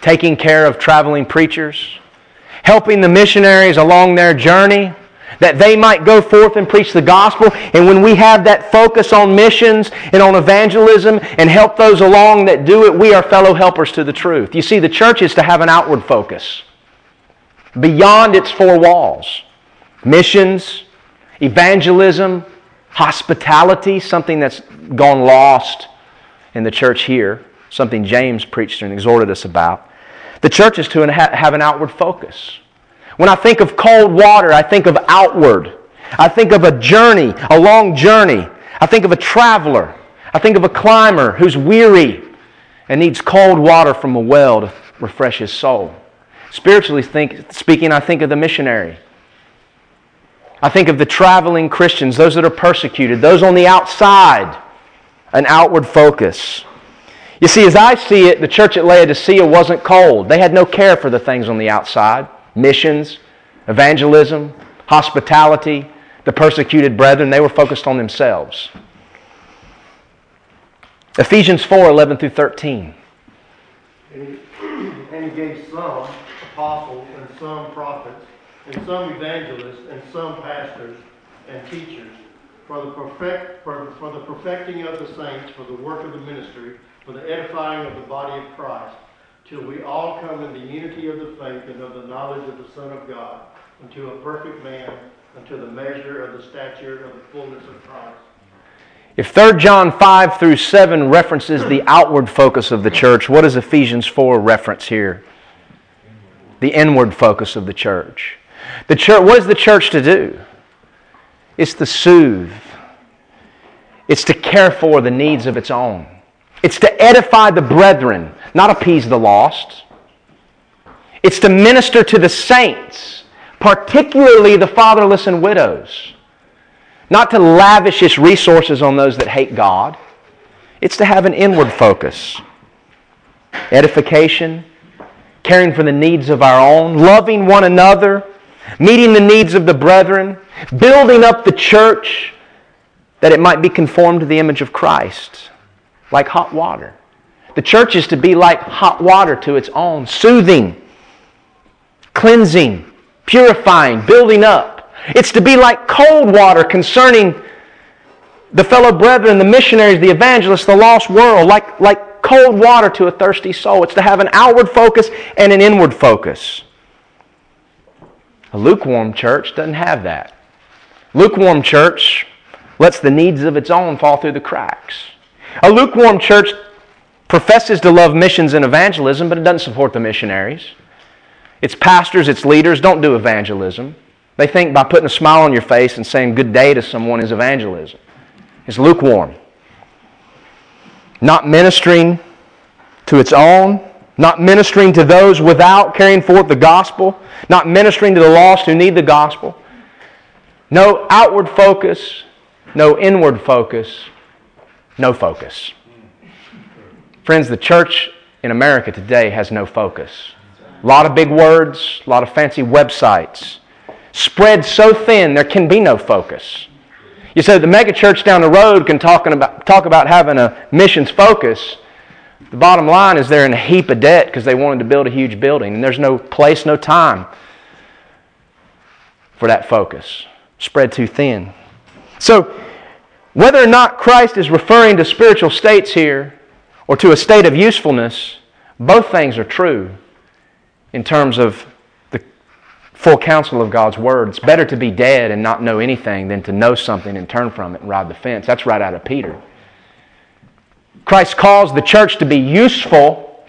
Taking care of traveling preachers, helping the missionaries along their journey, that they might go forth and preach the gospel. And when we have that focus on missions and on evangelism and help those along that do it, we are fellow helpers to the truth. You see, the church is to have an outward focus beyond its four walls missions, evangelism, hospitality, something that's gone lost in the church here, something James preached and exhorted us about. The church is to have an outward focus. When I think of cold water, I think of outward. I think of a journey, a long journey. I think of a traveler. I think of a climber who's weary and needs cold water from a well to refresh his soul. Spiritually think, speaking, I think of the missionary. I think of the traveling Christians, those that are persecuted, those on the outside, an outward focus. You see, as I see it, the church at Laodicea wasn't cold. They had no care for the things on the outside missions, evangelism, hospitality, the persecuted brethren. They were focused on themselves. Ephesians 4 11 through 13. And he, gave some apostles, and some prophets, and some evangelists, and some pastors and teachers for the perfect for, for the perfecting of the saints, for the work of the ministry, for the edifying of the body of Christ, till we all come in the unity of the faith and of the knowledge of the Son of God, unto a perfect man, unto the measure of the stature of the fullness of Christ. If 3 John 5 through 7 references the outward focus of the church, what does Ephesians 4 reference here? The inward focus of the church. The church what is the church to do? It's to soothe. It's to care for the needs of its own. It's to edify the brethren, not appease the lost. It's to minister to the saints, particularly the fatherless and widows. Not to lavish its resources on those that hate God. It's to have an inward focus. Edification, caring for the needs of our own, loving one another, meeting the needs of the brethren, building up the church that it might be conformed to the image of Christ, like hot water. The church is to be like hot water to its own, soothing, cleansing, purifying, building up. It's to be like cold water concerning the fellow brethren, the missionaries, the evangelists, the lost world, like, like cold water to a thirsty soul. It's to have an outward focus and an inward focus. A lukewarm church doesn't have that. Lukewarm church lets the needs of its own fall through the cracks. A lukewarm church professes to love missions and evangelism, but it doesn't support the missionaries. Its pastors, its leaders don't do evangelism. They think by putting a smile on your face and saying good day to someone is evangelism. It's lukewarm. Not ministering to its own, not ministering to those without carrying forth the gospel, not ministering to the lost who need the gospel. No outward focus, no inward focus, no focus. Friends, the church in America today has no focus. A lot of big words, a lot of fancy websites. Spread so thin, there can be no focus. You said the megachurch down the road can talk about, talk about having a missions focus. The bottom line is they're in a heap of debt because they wanted to build a huge building, and there's no place, no time for that focus. Spread too thin. So, whether or not Christ is referring to spiritual states here or to a state of usefulness, both things are true in terms of the full counsel of God's Word. It's better to be dead and not know anything than to know something and turn from it and ride the fence. That's right out of Peter. Christ calls the church to be useful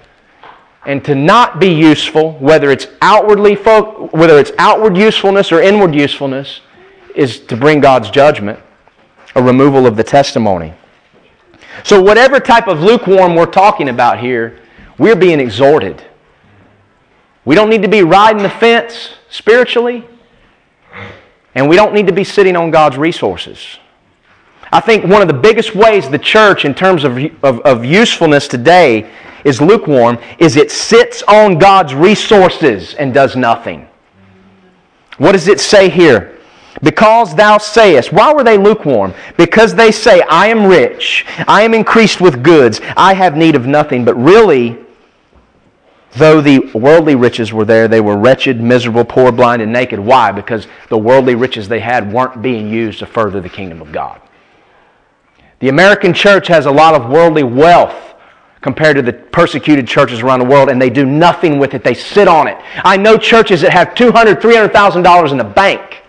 and to not be useful, whether it's outwardly fo- whether it's outward usefulness or inward usefulness, is to bring God's judgment, a removal of the testimony. So whatever type of lukewarm we're talking about here, we're being exhorted. We don't need to be riding the fence spiritually, and we don't need to be sitting on God's resources. I think one of the biggest ways the church, in terms of, of, of, usefulness today, is lukewarm is it sits on God's resources and does nothing. What does it say here? Because thou sayest, why were they lukewarm? Because they say, I am rich, I am increased with goods, I have need of nothing. But really, though the worldly riches were there, they were wretched, miserable, poor, blind, and naked. Why? Because the worldly riches they had weren't being used to further the kingdom of God. The American church has a lot of worldly wealth compared to the persecuted churches around the world, and they do nothing with it. They sit on it. I know churches that have $200,000, $300,000 in the bank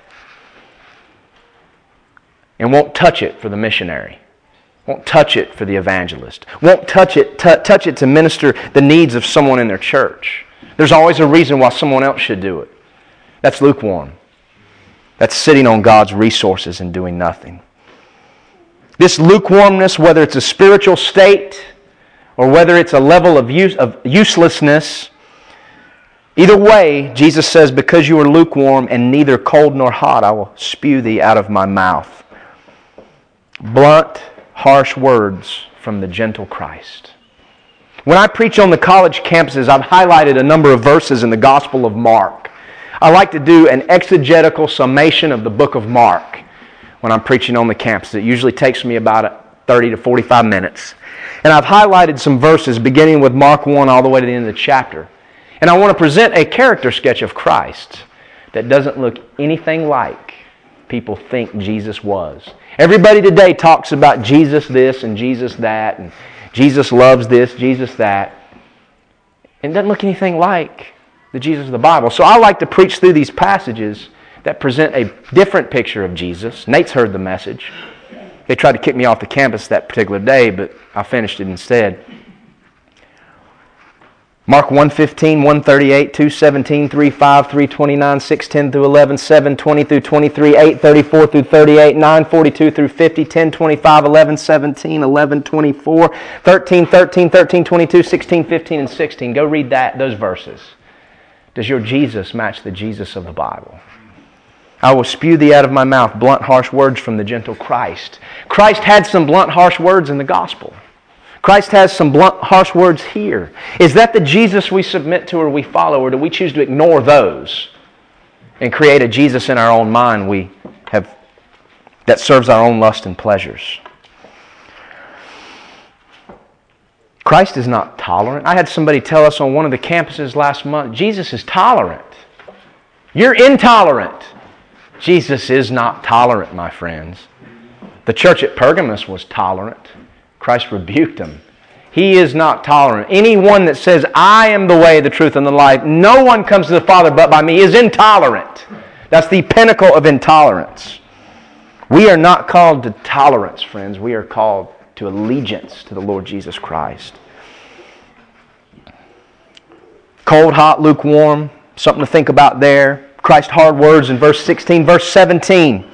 and won't touch it for the missionary, won't touch it for the evangelist, won't touch it, t- touch it to minister the needs of someone in their church. There's always a reason why someone else should do it. That's lukewarm. That's sitting on God's resources and doing nothing. This lukewarmness, whether it's a spiritual state or whether it's a level of, use, of uselessness, either way, Jesus says, Because you are lukewarm and neither cold nor hot, I will spew thee out of my mouth. Blunt, harsh words from the gentle Christ. When I preach on the college campuses, I've highlighted a number of verses in the Gospel of Mark. I like to do an exegetical summation of the book of Mark when I'm preaching on the campus. It usually takes me about 30 to 45 minutes. And I've highlighted some verses beginning with Mark 1 all the way to the end of the chapter. And I want to present a character sketch of Christ that doesn't look anything like people think Jesus was. Everybody today talks about Jesus this and Jesus that, and Jesus loves this, Jesus that. It doesn't look anything like the Jesus of the Bible. So I like to preach through these passages that present a different picture of Jesus. Nate's heard the message. They tried to kick me off the campus that particular day, but I finished it instead. Mark 115, 138, 217, 35, 329, 610 through 11, 720 through 23, 834 through 38, 942 through 50, 10, 25, 11, 17, 11, 24, 13, 13, 13, 22, 16, 15, and 16. Go read that, those verses. Does your Jesus match the Jesus of the Bible? I will spew thee out of my mouth blunt, harsh words from the gentle Christ. Christ had some blunt, harsh words in the gospel. Christ has some blunt, harsh words here. Is that the Jesus we submit to or we follow, or do we choose to ignore those and create a Jesus in our own mind we have that serves our own lust and pleasures? Christ is not tolerant. I had somebody tell us on one of the campuses last month Jesus is tolerant. You're intolerant. Jesus is not tolerant, my friends. The church at Pergamos was tolerant. Christ rebuked him. He is not tolerant. Anyone that says, I am the way, the truth, and the life, no one comes to the Father but by me, is intolerant. That's the pinnacle of intolerance. We are not called to tolerance, friends. We are called to allegiance to the Lord Jesus Christ. Cold, hot, lukewarm, something to think about there. Christ's hard words in verse 16, verse 17.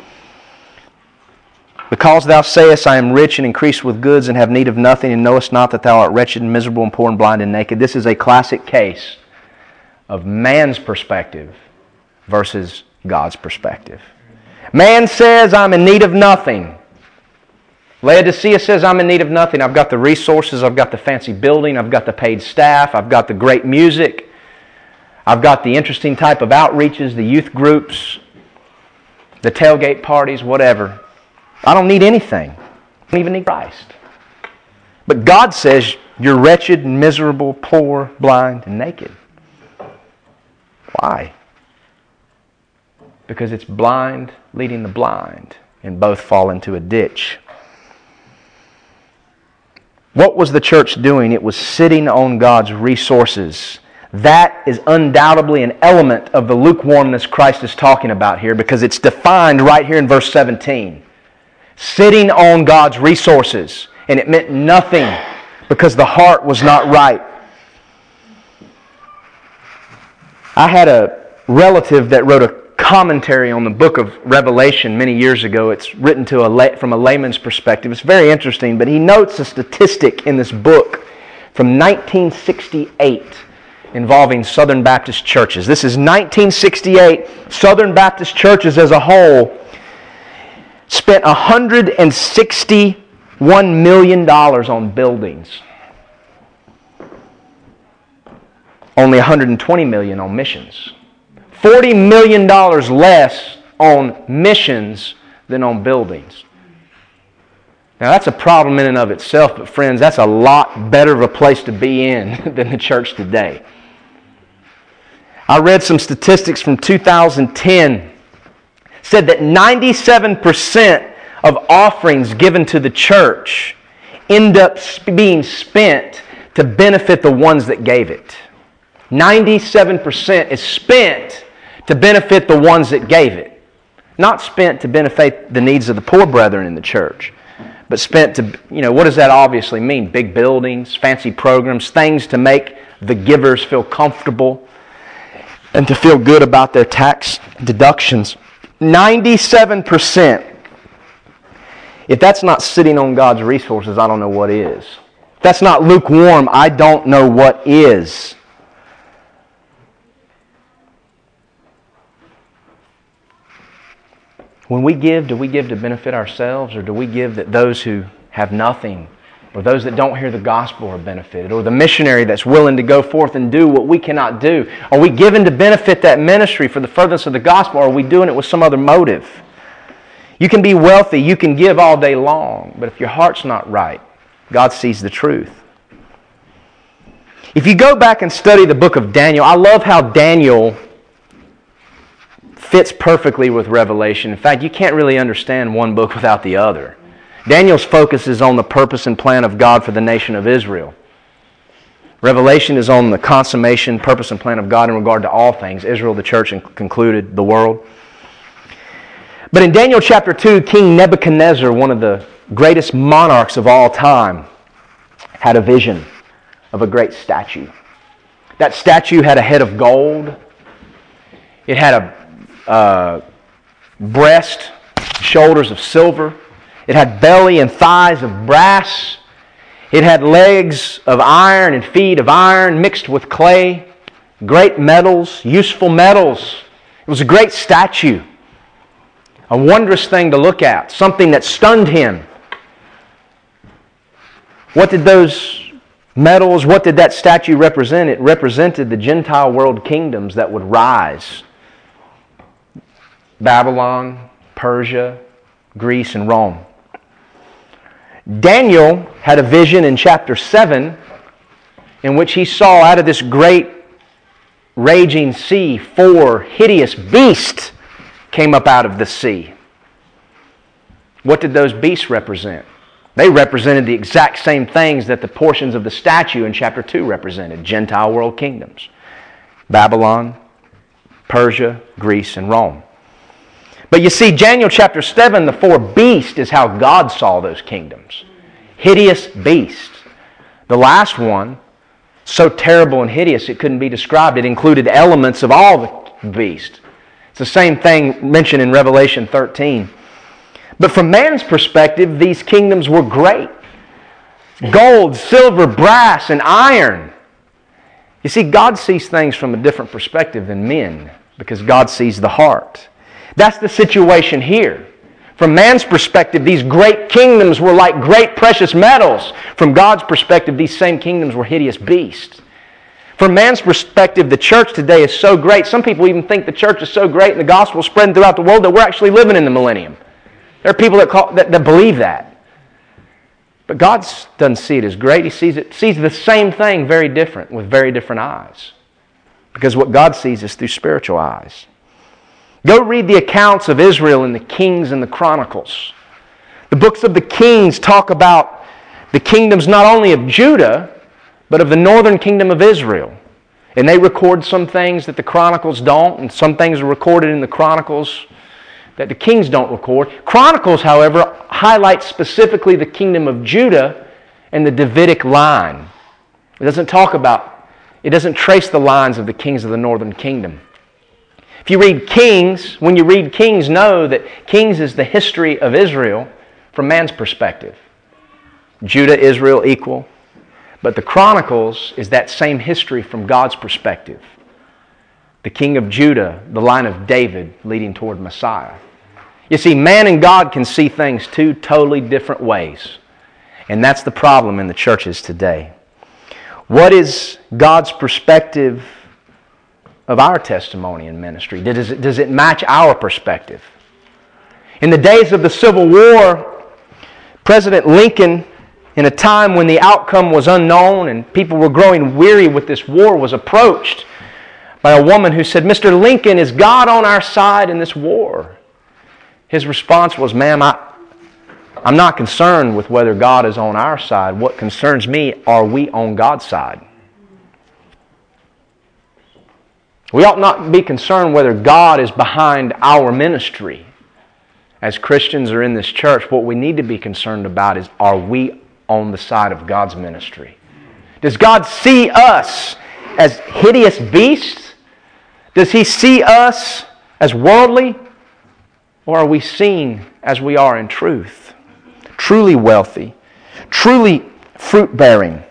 Because thou sayest, I am rich and increased with goods and have need of nothing, and knowest not that thou art wretched and miserable and poor and blind and naked. This is a classic case of man's perspective versus God's perspective. Man says, I'm in need of nothing. Laodicea says, I'm in need of nothing. I've got the resources, I've got the fancy building, I've got the paid staff, I've got the great music, I've got the interesting type of outreaches, the youth groups, the tailgate parties, whatever. I don't need anything. I don't even need Christ. But God says you're wretched, miserable, poor, blind, and naked. Why? Because it's blind leading the blind, and both fall into a ditch. What was the church doing? It was sitting on God's resources. That is undoubtedly an element of the lukewarmness Christ is talking about here because it's defined right here in verse 17 sitting on God's resources. And it meant nothing because the heart was not right. I had a relative that wrote a commentary on the book of Revelation many years ago. It's written to a lay, from a layman's perspective. It's very interesting, but he notes a statistic in this book from 1968 involving Southern Baptist churches. This is 1968. Southern Baptist churches as a whole spent $161 million on buildings. Only 120 million on missions. 40 million dollars less on missions than on buildings. Now that's a problem in and of itself, but friends, that's a lot better of a place to be in than the church today. I read some statistics from 2010 said that 97% of offerings given to the church end up being spent to benefit the ones that gave it. 97% is spent to benefit the ones that gave it. Not spent to benefit the needs of the poor brethren in the church, but spent to, you know, what does that obviously mean? Big buildings, fancy programs, things to make the givers feel comfortable and to feel good about their tax deductions. 97%. If that's not sitting on God's resources, I don't know what is. If that's not lukewarm, I don't know what is. When we give, do we give to benefit ourselves or do we give that those who have nothing or those that don't hear the gospel are benefited, or the missionary that's willing to go forth and do what we cannot do? Are we given to benefit that ministry for the furtherance of the gospel, or are we doing it with some other motive? You can be wealthy, you can give all day long, but if your heart's not right, God sees the truth. If you go back and study the book of Daniel, I love how Daniel fits perfectly with Revelation. In fact, you can't really understand one book without the other. Daniel's focus is on the purpose and plan of God for the nation of Israel. Revelation is on the consummation, purpose, and plan of God in regard to all things Israel, the church, and concluded the world. But in Daniel chapter 2, King Nebuchadnezzar, one of the greatest monarchs of all time, had a vision of a great statue. That statue had a head of gold, it had a uh, breast, shoulders of silver. It had belly and thighs of brass. It had legs of iron and feet of iron mixed with clay, great metals, useful metals. It was a great statue, a wondrous thing to look at, something that stunned him. What did those metals, what did that statue represent? It represented the Gentile world kingdoms that would rise Babylon, Persia, Greece, and Rome. Daniel had a vision in chapter 7 in which he saw out of this great raging sea four hideous beasts came up out of the sea. What did those beasts represent? They represented the exact same things that the portions of the statue in chapter 2 represented Gentile world kingdoms Babylon, Persia, Greece, and Rome. But you see, Daniel chapter 7, the four beasts is how God saw those kingdoms. Hideous beasts. The last one, so terrible and hideous it couldn't be described. It included elements of all the beasts. It's the same thing mentioned in Revelation 13. But from man's perspective, these kingdoms were great gold, silver, brass, and iron. You see, God sees things from a different perspective than men because God sees the heart. That's the situation here. From man's perspective, these great kingdoms were like great precious metals. From God's perspective, these same kingdoms were hideous beasts. From man's perspective, the church today is so great. Some people even think the church is so great and the gospel is spreading throughout the world that we're actually living in the millennium. There are people that, call, that, that believe that. But God doesn't see it as great. He sees, it, sees the same thing very different with very different eyes. Because what God sees is through spiritual eyes. Go read the accounts of Israel in the Kings and the Chronicles. The books of the Kings talk about the kingdoms not only of Judah, but of the northern kingdom of Israel. And they record some things that the Chronicles don't, and some things are recorded in the Chronicles that the Kings don't record. Chronicles, however, highlights specifically the kingdom of Judah and the Davidic line. It doesn't talk about, it doesn't trace the lines of the kings of the northern kingdom. If you read Kings, when you read Kings, know that Kings is the history of Israel from man's perspective. Judah, Israel equal. But the Chronicles is that same history from God's perspective. The king of Judah, the line of David leading toward Messiah. You see, man and God can see things two totally different ways. And that's the problem in the churches today. What is God's perspective of our testimony and ministry? Does it, does it match our perspective? In the days of the Civil War, President Lincoln, in a time when the outcome was unknown and people were growing weary with this war, was approached by a woman who said, Mr. Lincoln, is God on our side in this war? His response was, Ma'am, I, I'm not concerned with whether God is on our side. What concerns me, are we on God's side? We ought not be concerned whether God is behind our ministry. As Christians are in this church, what we need to be concerned about is are we on the side of God's ministry? Does God see us as hideous beasts? Does He see us as worldly? Or are we seen as we are in truth? Truly wealthy, truly fruit bearing.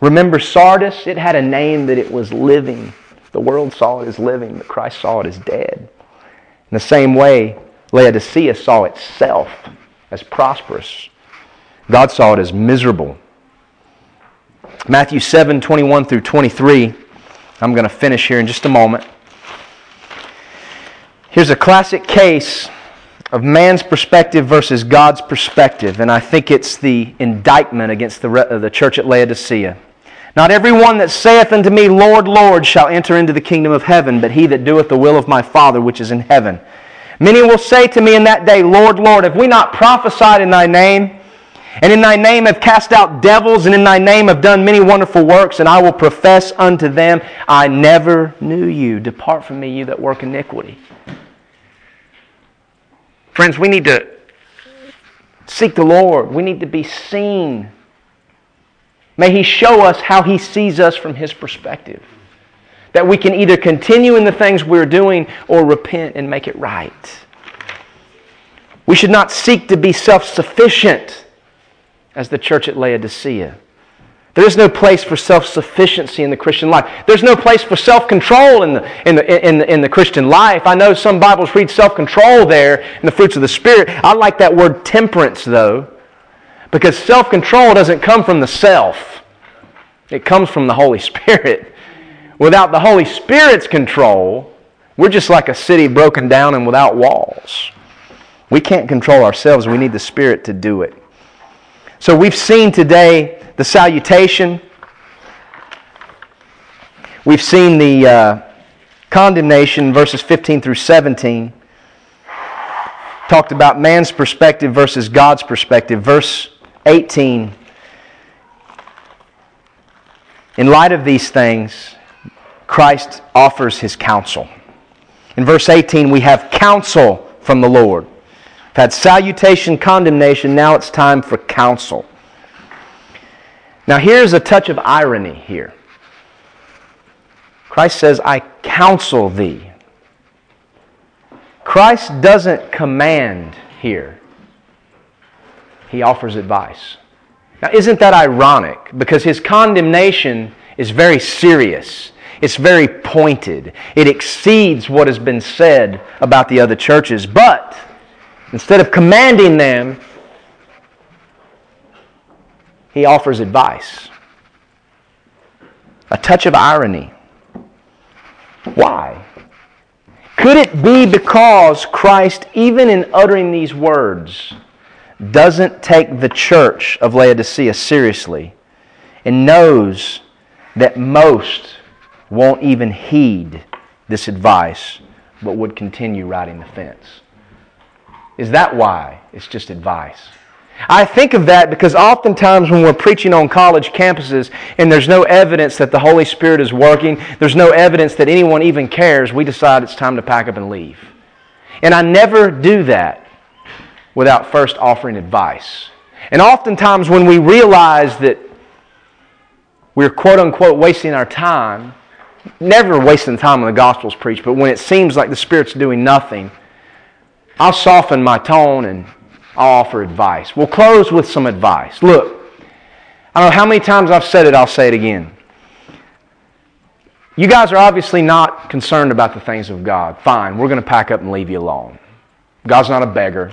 Remember Sardis? It had a name that it was living. The world saw it as living, but Christ saw it as dead. In the same way, Laodicea saw itself as prosperous. God saw it as miserable. Matthew 7 21 through 23. I'm going to finish here in just a moment. Here's a classic case of man's perspective versus God's perspective, and I think it's the indictment against the, uh, the church at Laodicea. Not every one that saith unto me, Lord, Lord, shall enter into the kingdom of heaven, but he that doeth the will of my Father which is in heaven. Many will say to me in that day, Lord, Lord, have we not prophesied in thy name? And in thy name have cast out devils, and in thy name have done many wonderful works, and I will profess unto them, I never knew you. Depart from me, you that work iniquity. Friends, we need to seek the Lord. We need to be seen. May He show us how He sees us from His perspective. That we can either continue in the things we're doing or repent and make it right. We should not seek to be self sufficient as the church at Laodicea. There is no place for self sufficiency in the Christian life. There's no place for self control in the, in, the, in, the, in the Christian life. I know some Bibles read self control there in the fruits of the Spirit. I like that word temperance, though, because self control doesn't come from the self, it comes from the Holy Spirit. Without the Holy Spirit's control, we're just like a city broken down and without walls. We can't control ourselves, we need the Spirit to do it. So we've seen today the salutation. We've seen the uh, condemnation, verses 15 through 17. Talked about man's perspective versus God's perspective. Verse 18. In light of these things, Christ offers his counsel. In verse 18, we have counsel from the Lord. We've had salutation, condemnation, now it's time for counsel. Now, here's a touch of irony here. Christ says, I counsel thee. Christ doesn't command here, he offers advice. Now, isn't that ironic? Because his condemnation is very serious. It's very pointed. It exceeds what has been said about the other churches. But instead of commanding them, he offers advice. A touch of irony. Why? Could it be because Christ, even in uttering these words, doesn't take the church of Laodicea seriously and knows that most won't even heed this advice but would continue riding the fence? Is that why it's just advice? I think of that because oftentimes when we're preaching on college campuses and there's no evidence that the Holy Spirit is working, there's no evidence that anyone even cares, we decide it's time to pack up and leave. And I never do that without first offering advice. And oftentimes when we realize that we're quote unquote wasting our time, never wasting time when the gospel's preached, but when it seems like the Spirit's doing nothing, I'll soften my tone and I'll offer advice. We'll close with some advice. Look, I don't know how many times I've said it, I'll say it again. You guys are obviously not concerned about the things of God. Fine, we're going to pack up and leave you alone. God's not a beggar.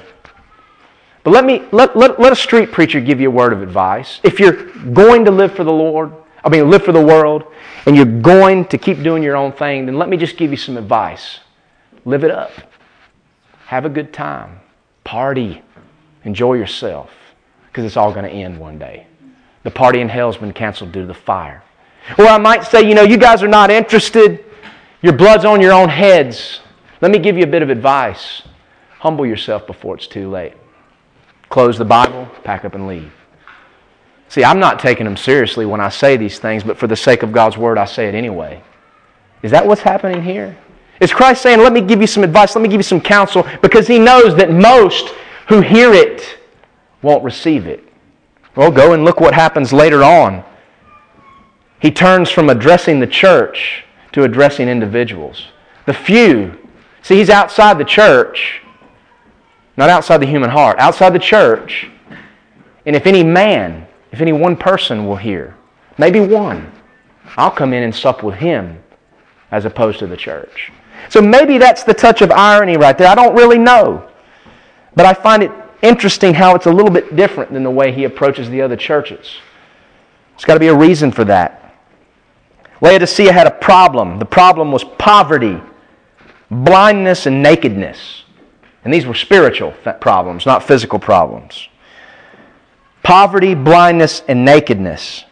But let me let, let, let a street preacher give you a word of advice. If you're going to live for the Lord, I mean live for the world, and you're going to keep doing your own thing, then let me just give you some advice. Live it up. Have a good time. Party. Enjoy yourself because it's all going to end one day. The party in hell's been canceled due to the fire. Or I might say, you know, you guys are not interested. Your blood's on your own heads. Let me give you a bit of advice. Humble yourself before it's too late. Close the Bible, pack up and leave. See, I'm not taking them seriously when I say these things, but for the sake of God's word, I say it anyway. Is that what's happening here? Is Christ saying, let me give you some advice, let me give you some counsel, because he knows that most who hear it won't receive it. Well, go and look what happens later on. He turns from addressing the church to addressing individuals. The few. See, he's outside the church, not outside the human heart, outside the church. And if any man, if any one person will hear, maybe one, I'll come in and sup with him as opposed to the church. So maybe that's the touch of irony right there. I don't really know. But I find it interesting how it's a little bit different than the way he approaches the other churches. There's got to be a reason for that. Laodicea had a problem. The problem was poverty, blindness, and nakedness. And these were spiritual problems, not physical problems. Poverty, blindness, and nakedness.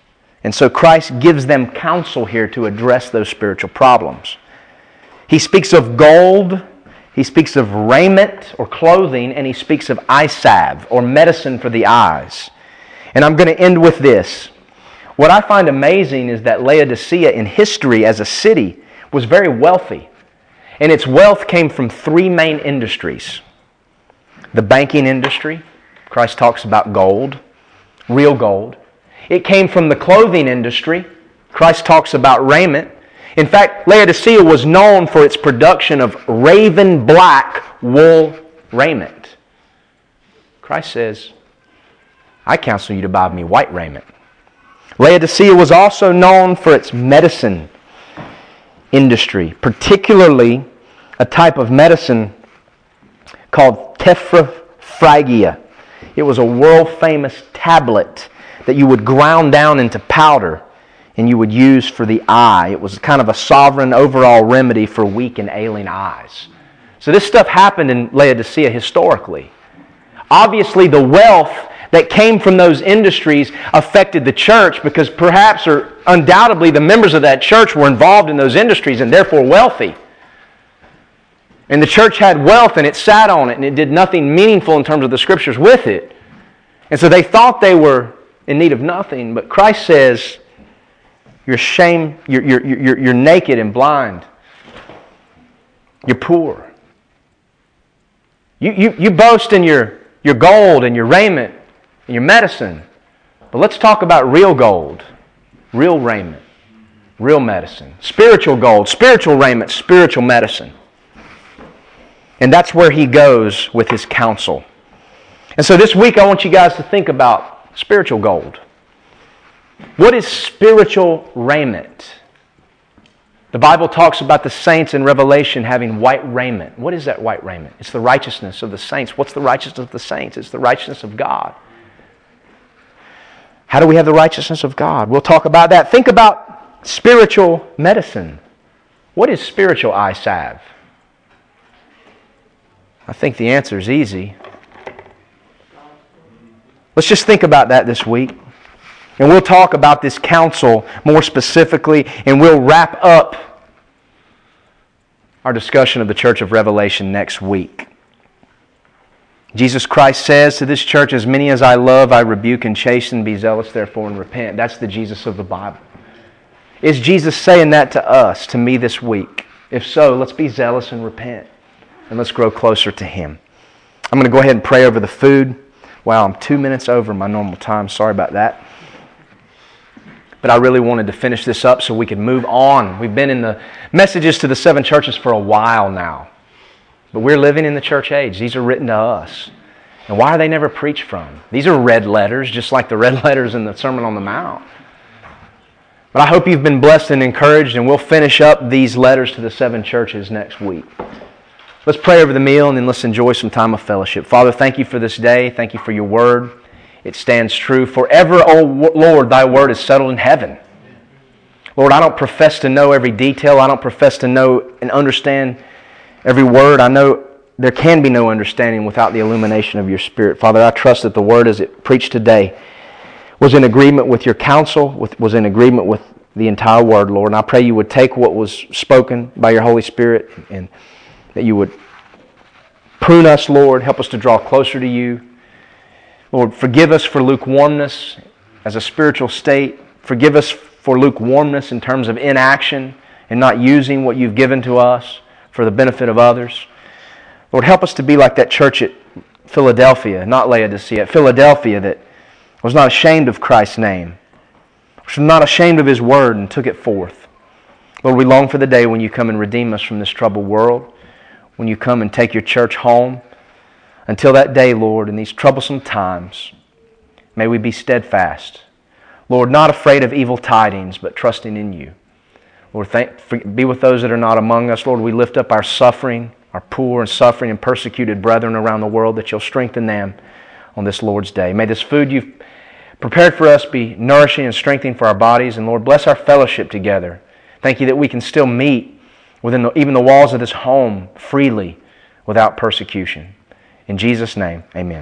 And so Christ gives them counsel here to address those spiritual problems. He speaks of gold, he speaks of raiment or clothing, and he speaks of eye salve or medicine for the eyes. And I'm going to end with this. What I find amazing is that Laodicea, in history as a city, was very wealthy. And its wealth came from three main industries the banking industry, Christ talks about gold, real gold. It came from the clothing industry, Christ talks about raiment. In fact, Laodicea was known for its production of raven black wool raiment. Christ says, I counsel you to buy me white raiment. Laodicea was also known for its medicine industry, particularly a type of medicine called tetraphragia. It was a world famous tablet that you would ground down into powder and you would use for the eye. It was kind of a sovereign overall remedy for weak and ailing eyes. So this stuff happened in Laodicea historically. Obviously, the wealth that came from those industries affected the church because perhaps or undoubtedly the members of that church were involved in those industries and therefore wealthy. And the church had wealth and it sat on it and it did nothing meaningful in terms of the scriptures with it. And so they thought they were in need of nothing. But Christ says, you're shame, you're, you're, you're, you're naked and blind. You're poor. You, you, you boast in your, your gold and your raiment and your medicine. But let's talk about real gold, real raiment, real medicine. Spiritual gold, spiritual raiment, spiritual medicine. And that's where he goes with his counsel. And so this week I want you guys to think about spiritual gold. What is spiritual raiment? The Bible talks about the saints in Revelation having white raiment. What is that white raiment? It's the righteousness of the saints. What's the righteousness of the saints? It's the righteousness of God. How do we have the righteousness of God? We'll talk about that. Think about spiritual medicine. What is spiritual eye salve? I think the answer is easy. Let's just think about that this week. And we'll talk about this counsel more specifically, and we'll wrap up our discussion of the church of Revelation next week. Jesus Christ says to this church, As many as I love, I rebuke and chasten. Be zealous, therefore, and repent. That's the Jesus of the Bible. Is Jesus saying that to us, to me this week? If so, let's be zealous and repent. And let's grow closer to Him. I'm going to go ahead and pray over the food. Wow, I'm two minutes over my normal time. Sorry about that. But I really wanted to finish this up so we could move on. We've been in the messages to the seven churches for a while now. But we're living in the church age. These are written to us. And why are they never preached from? These are red letters, just like the red letters in the Sermon on the Mount. But I hope you've been blessed and encouraged, and we'll finish up these letters to the seven churches next week. Let's pray over the meal and then let's enjoy some time of fellowship. Father, thank you for this day. Thank you for your word. It stands true. Forever, O Lord, thy word is settled in heaven. Lord, I don't profess to know every detail. I don't profess to know and understand every word. I know there can be no understanding without the illumination of your Spirit. Father, I trust that the word as it preached today was in agreement with your counsel, with, was in agreement with the entire word, Lord. And I pray you would take what was spoken by your Holy Spirit and that you would prune us, Lord. Help us to draw closer to you. Lord, forgive us for lukewarmness as a spiritual state. Forgive us for lukewarmness in terms of inaction and not using what you've given to us for the benefit of others. Lord, help us to be like that church at Philadelphia, not Laodicea, at Philadelphia that was not ashamed of Christ's name, was not ashamed of his word and took it forth. Lord, we long for the day when you come and redeem us from this troubled world, when you come and take your church home. Until that day, Lord, in these troublesome times, may we be steadfast. Lord, not afraid of evil tidings, but trusting in you. Lord, thank, be with those that are not among us. Lord, we lift up our suffering, our poor and suffering and persecuted brethren around the world, that you'll strengthen them on this Lord's day. May this food you've prepared for us be nourishing and strengthening for our bodies. And Lord, bless our fellowship together. Thank you that we can still meet within the, even the walls of this home freely without persecution. In Jesus' name, amen.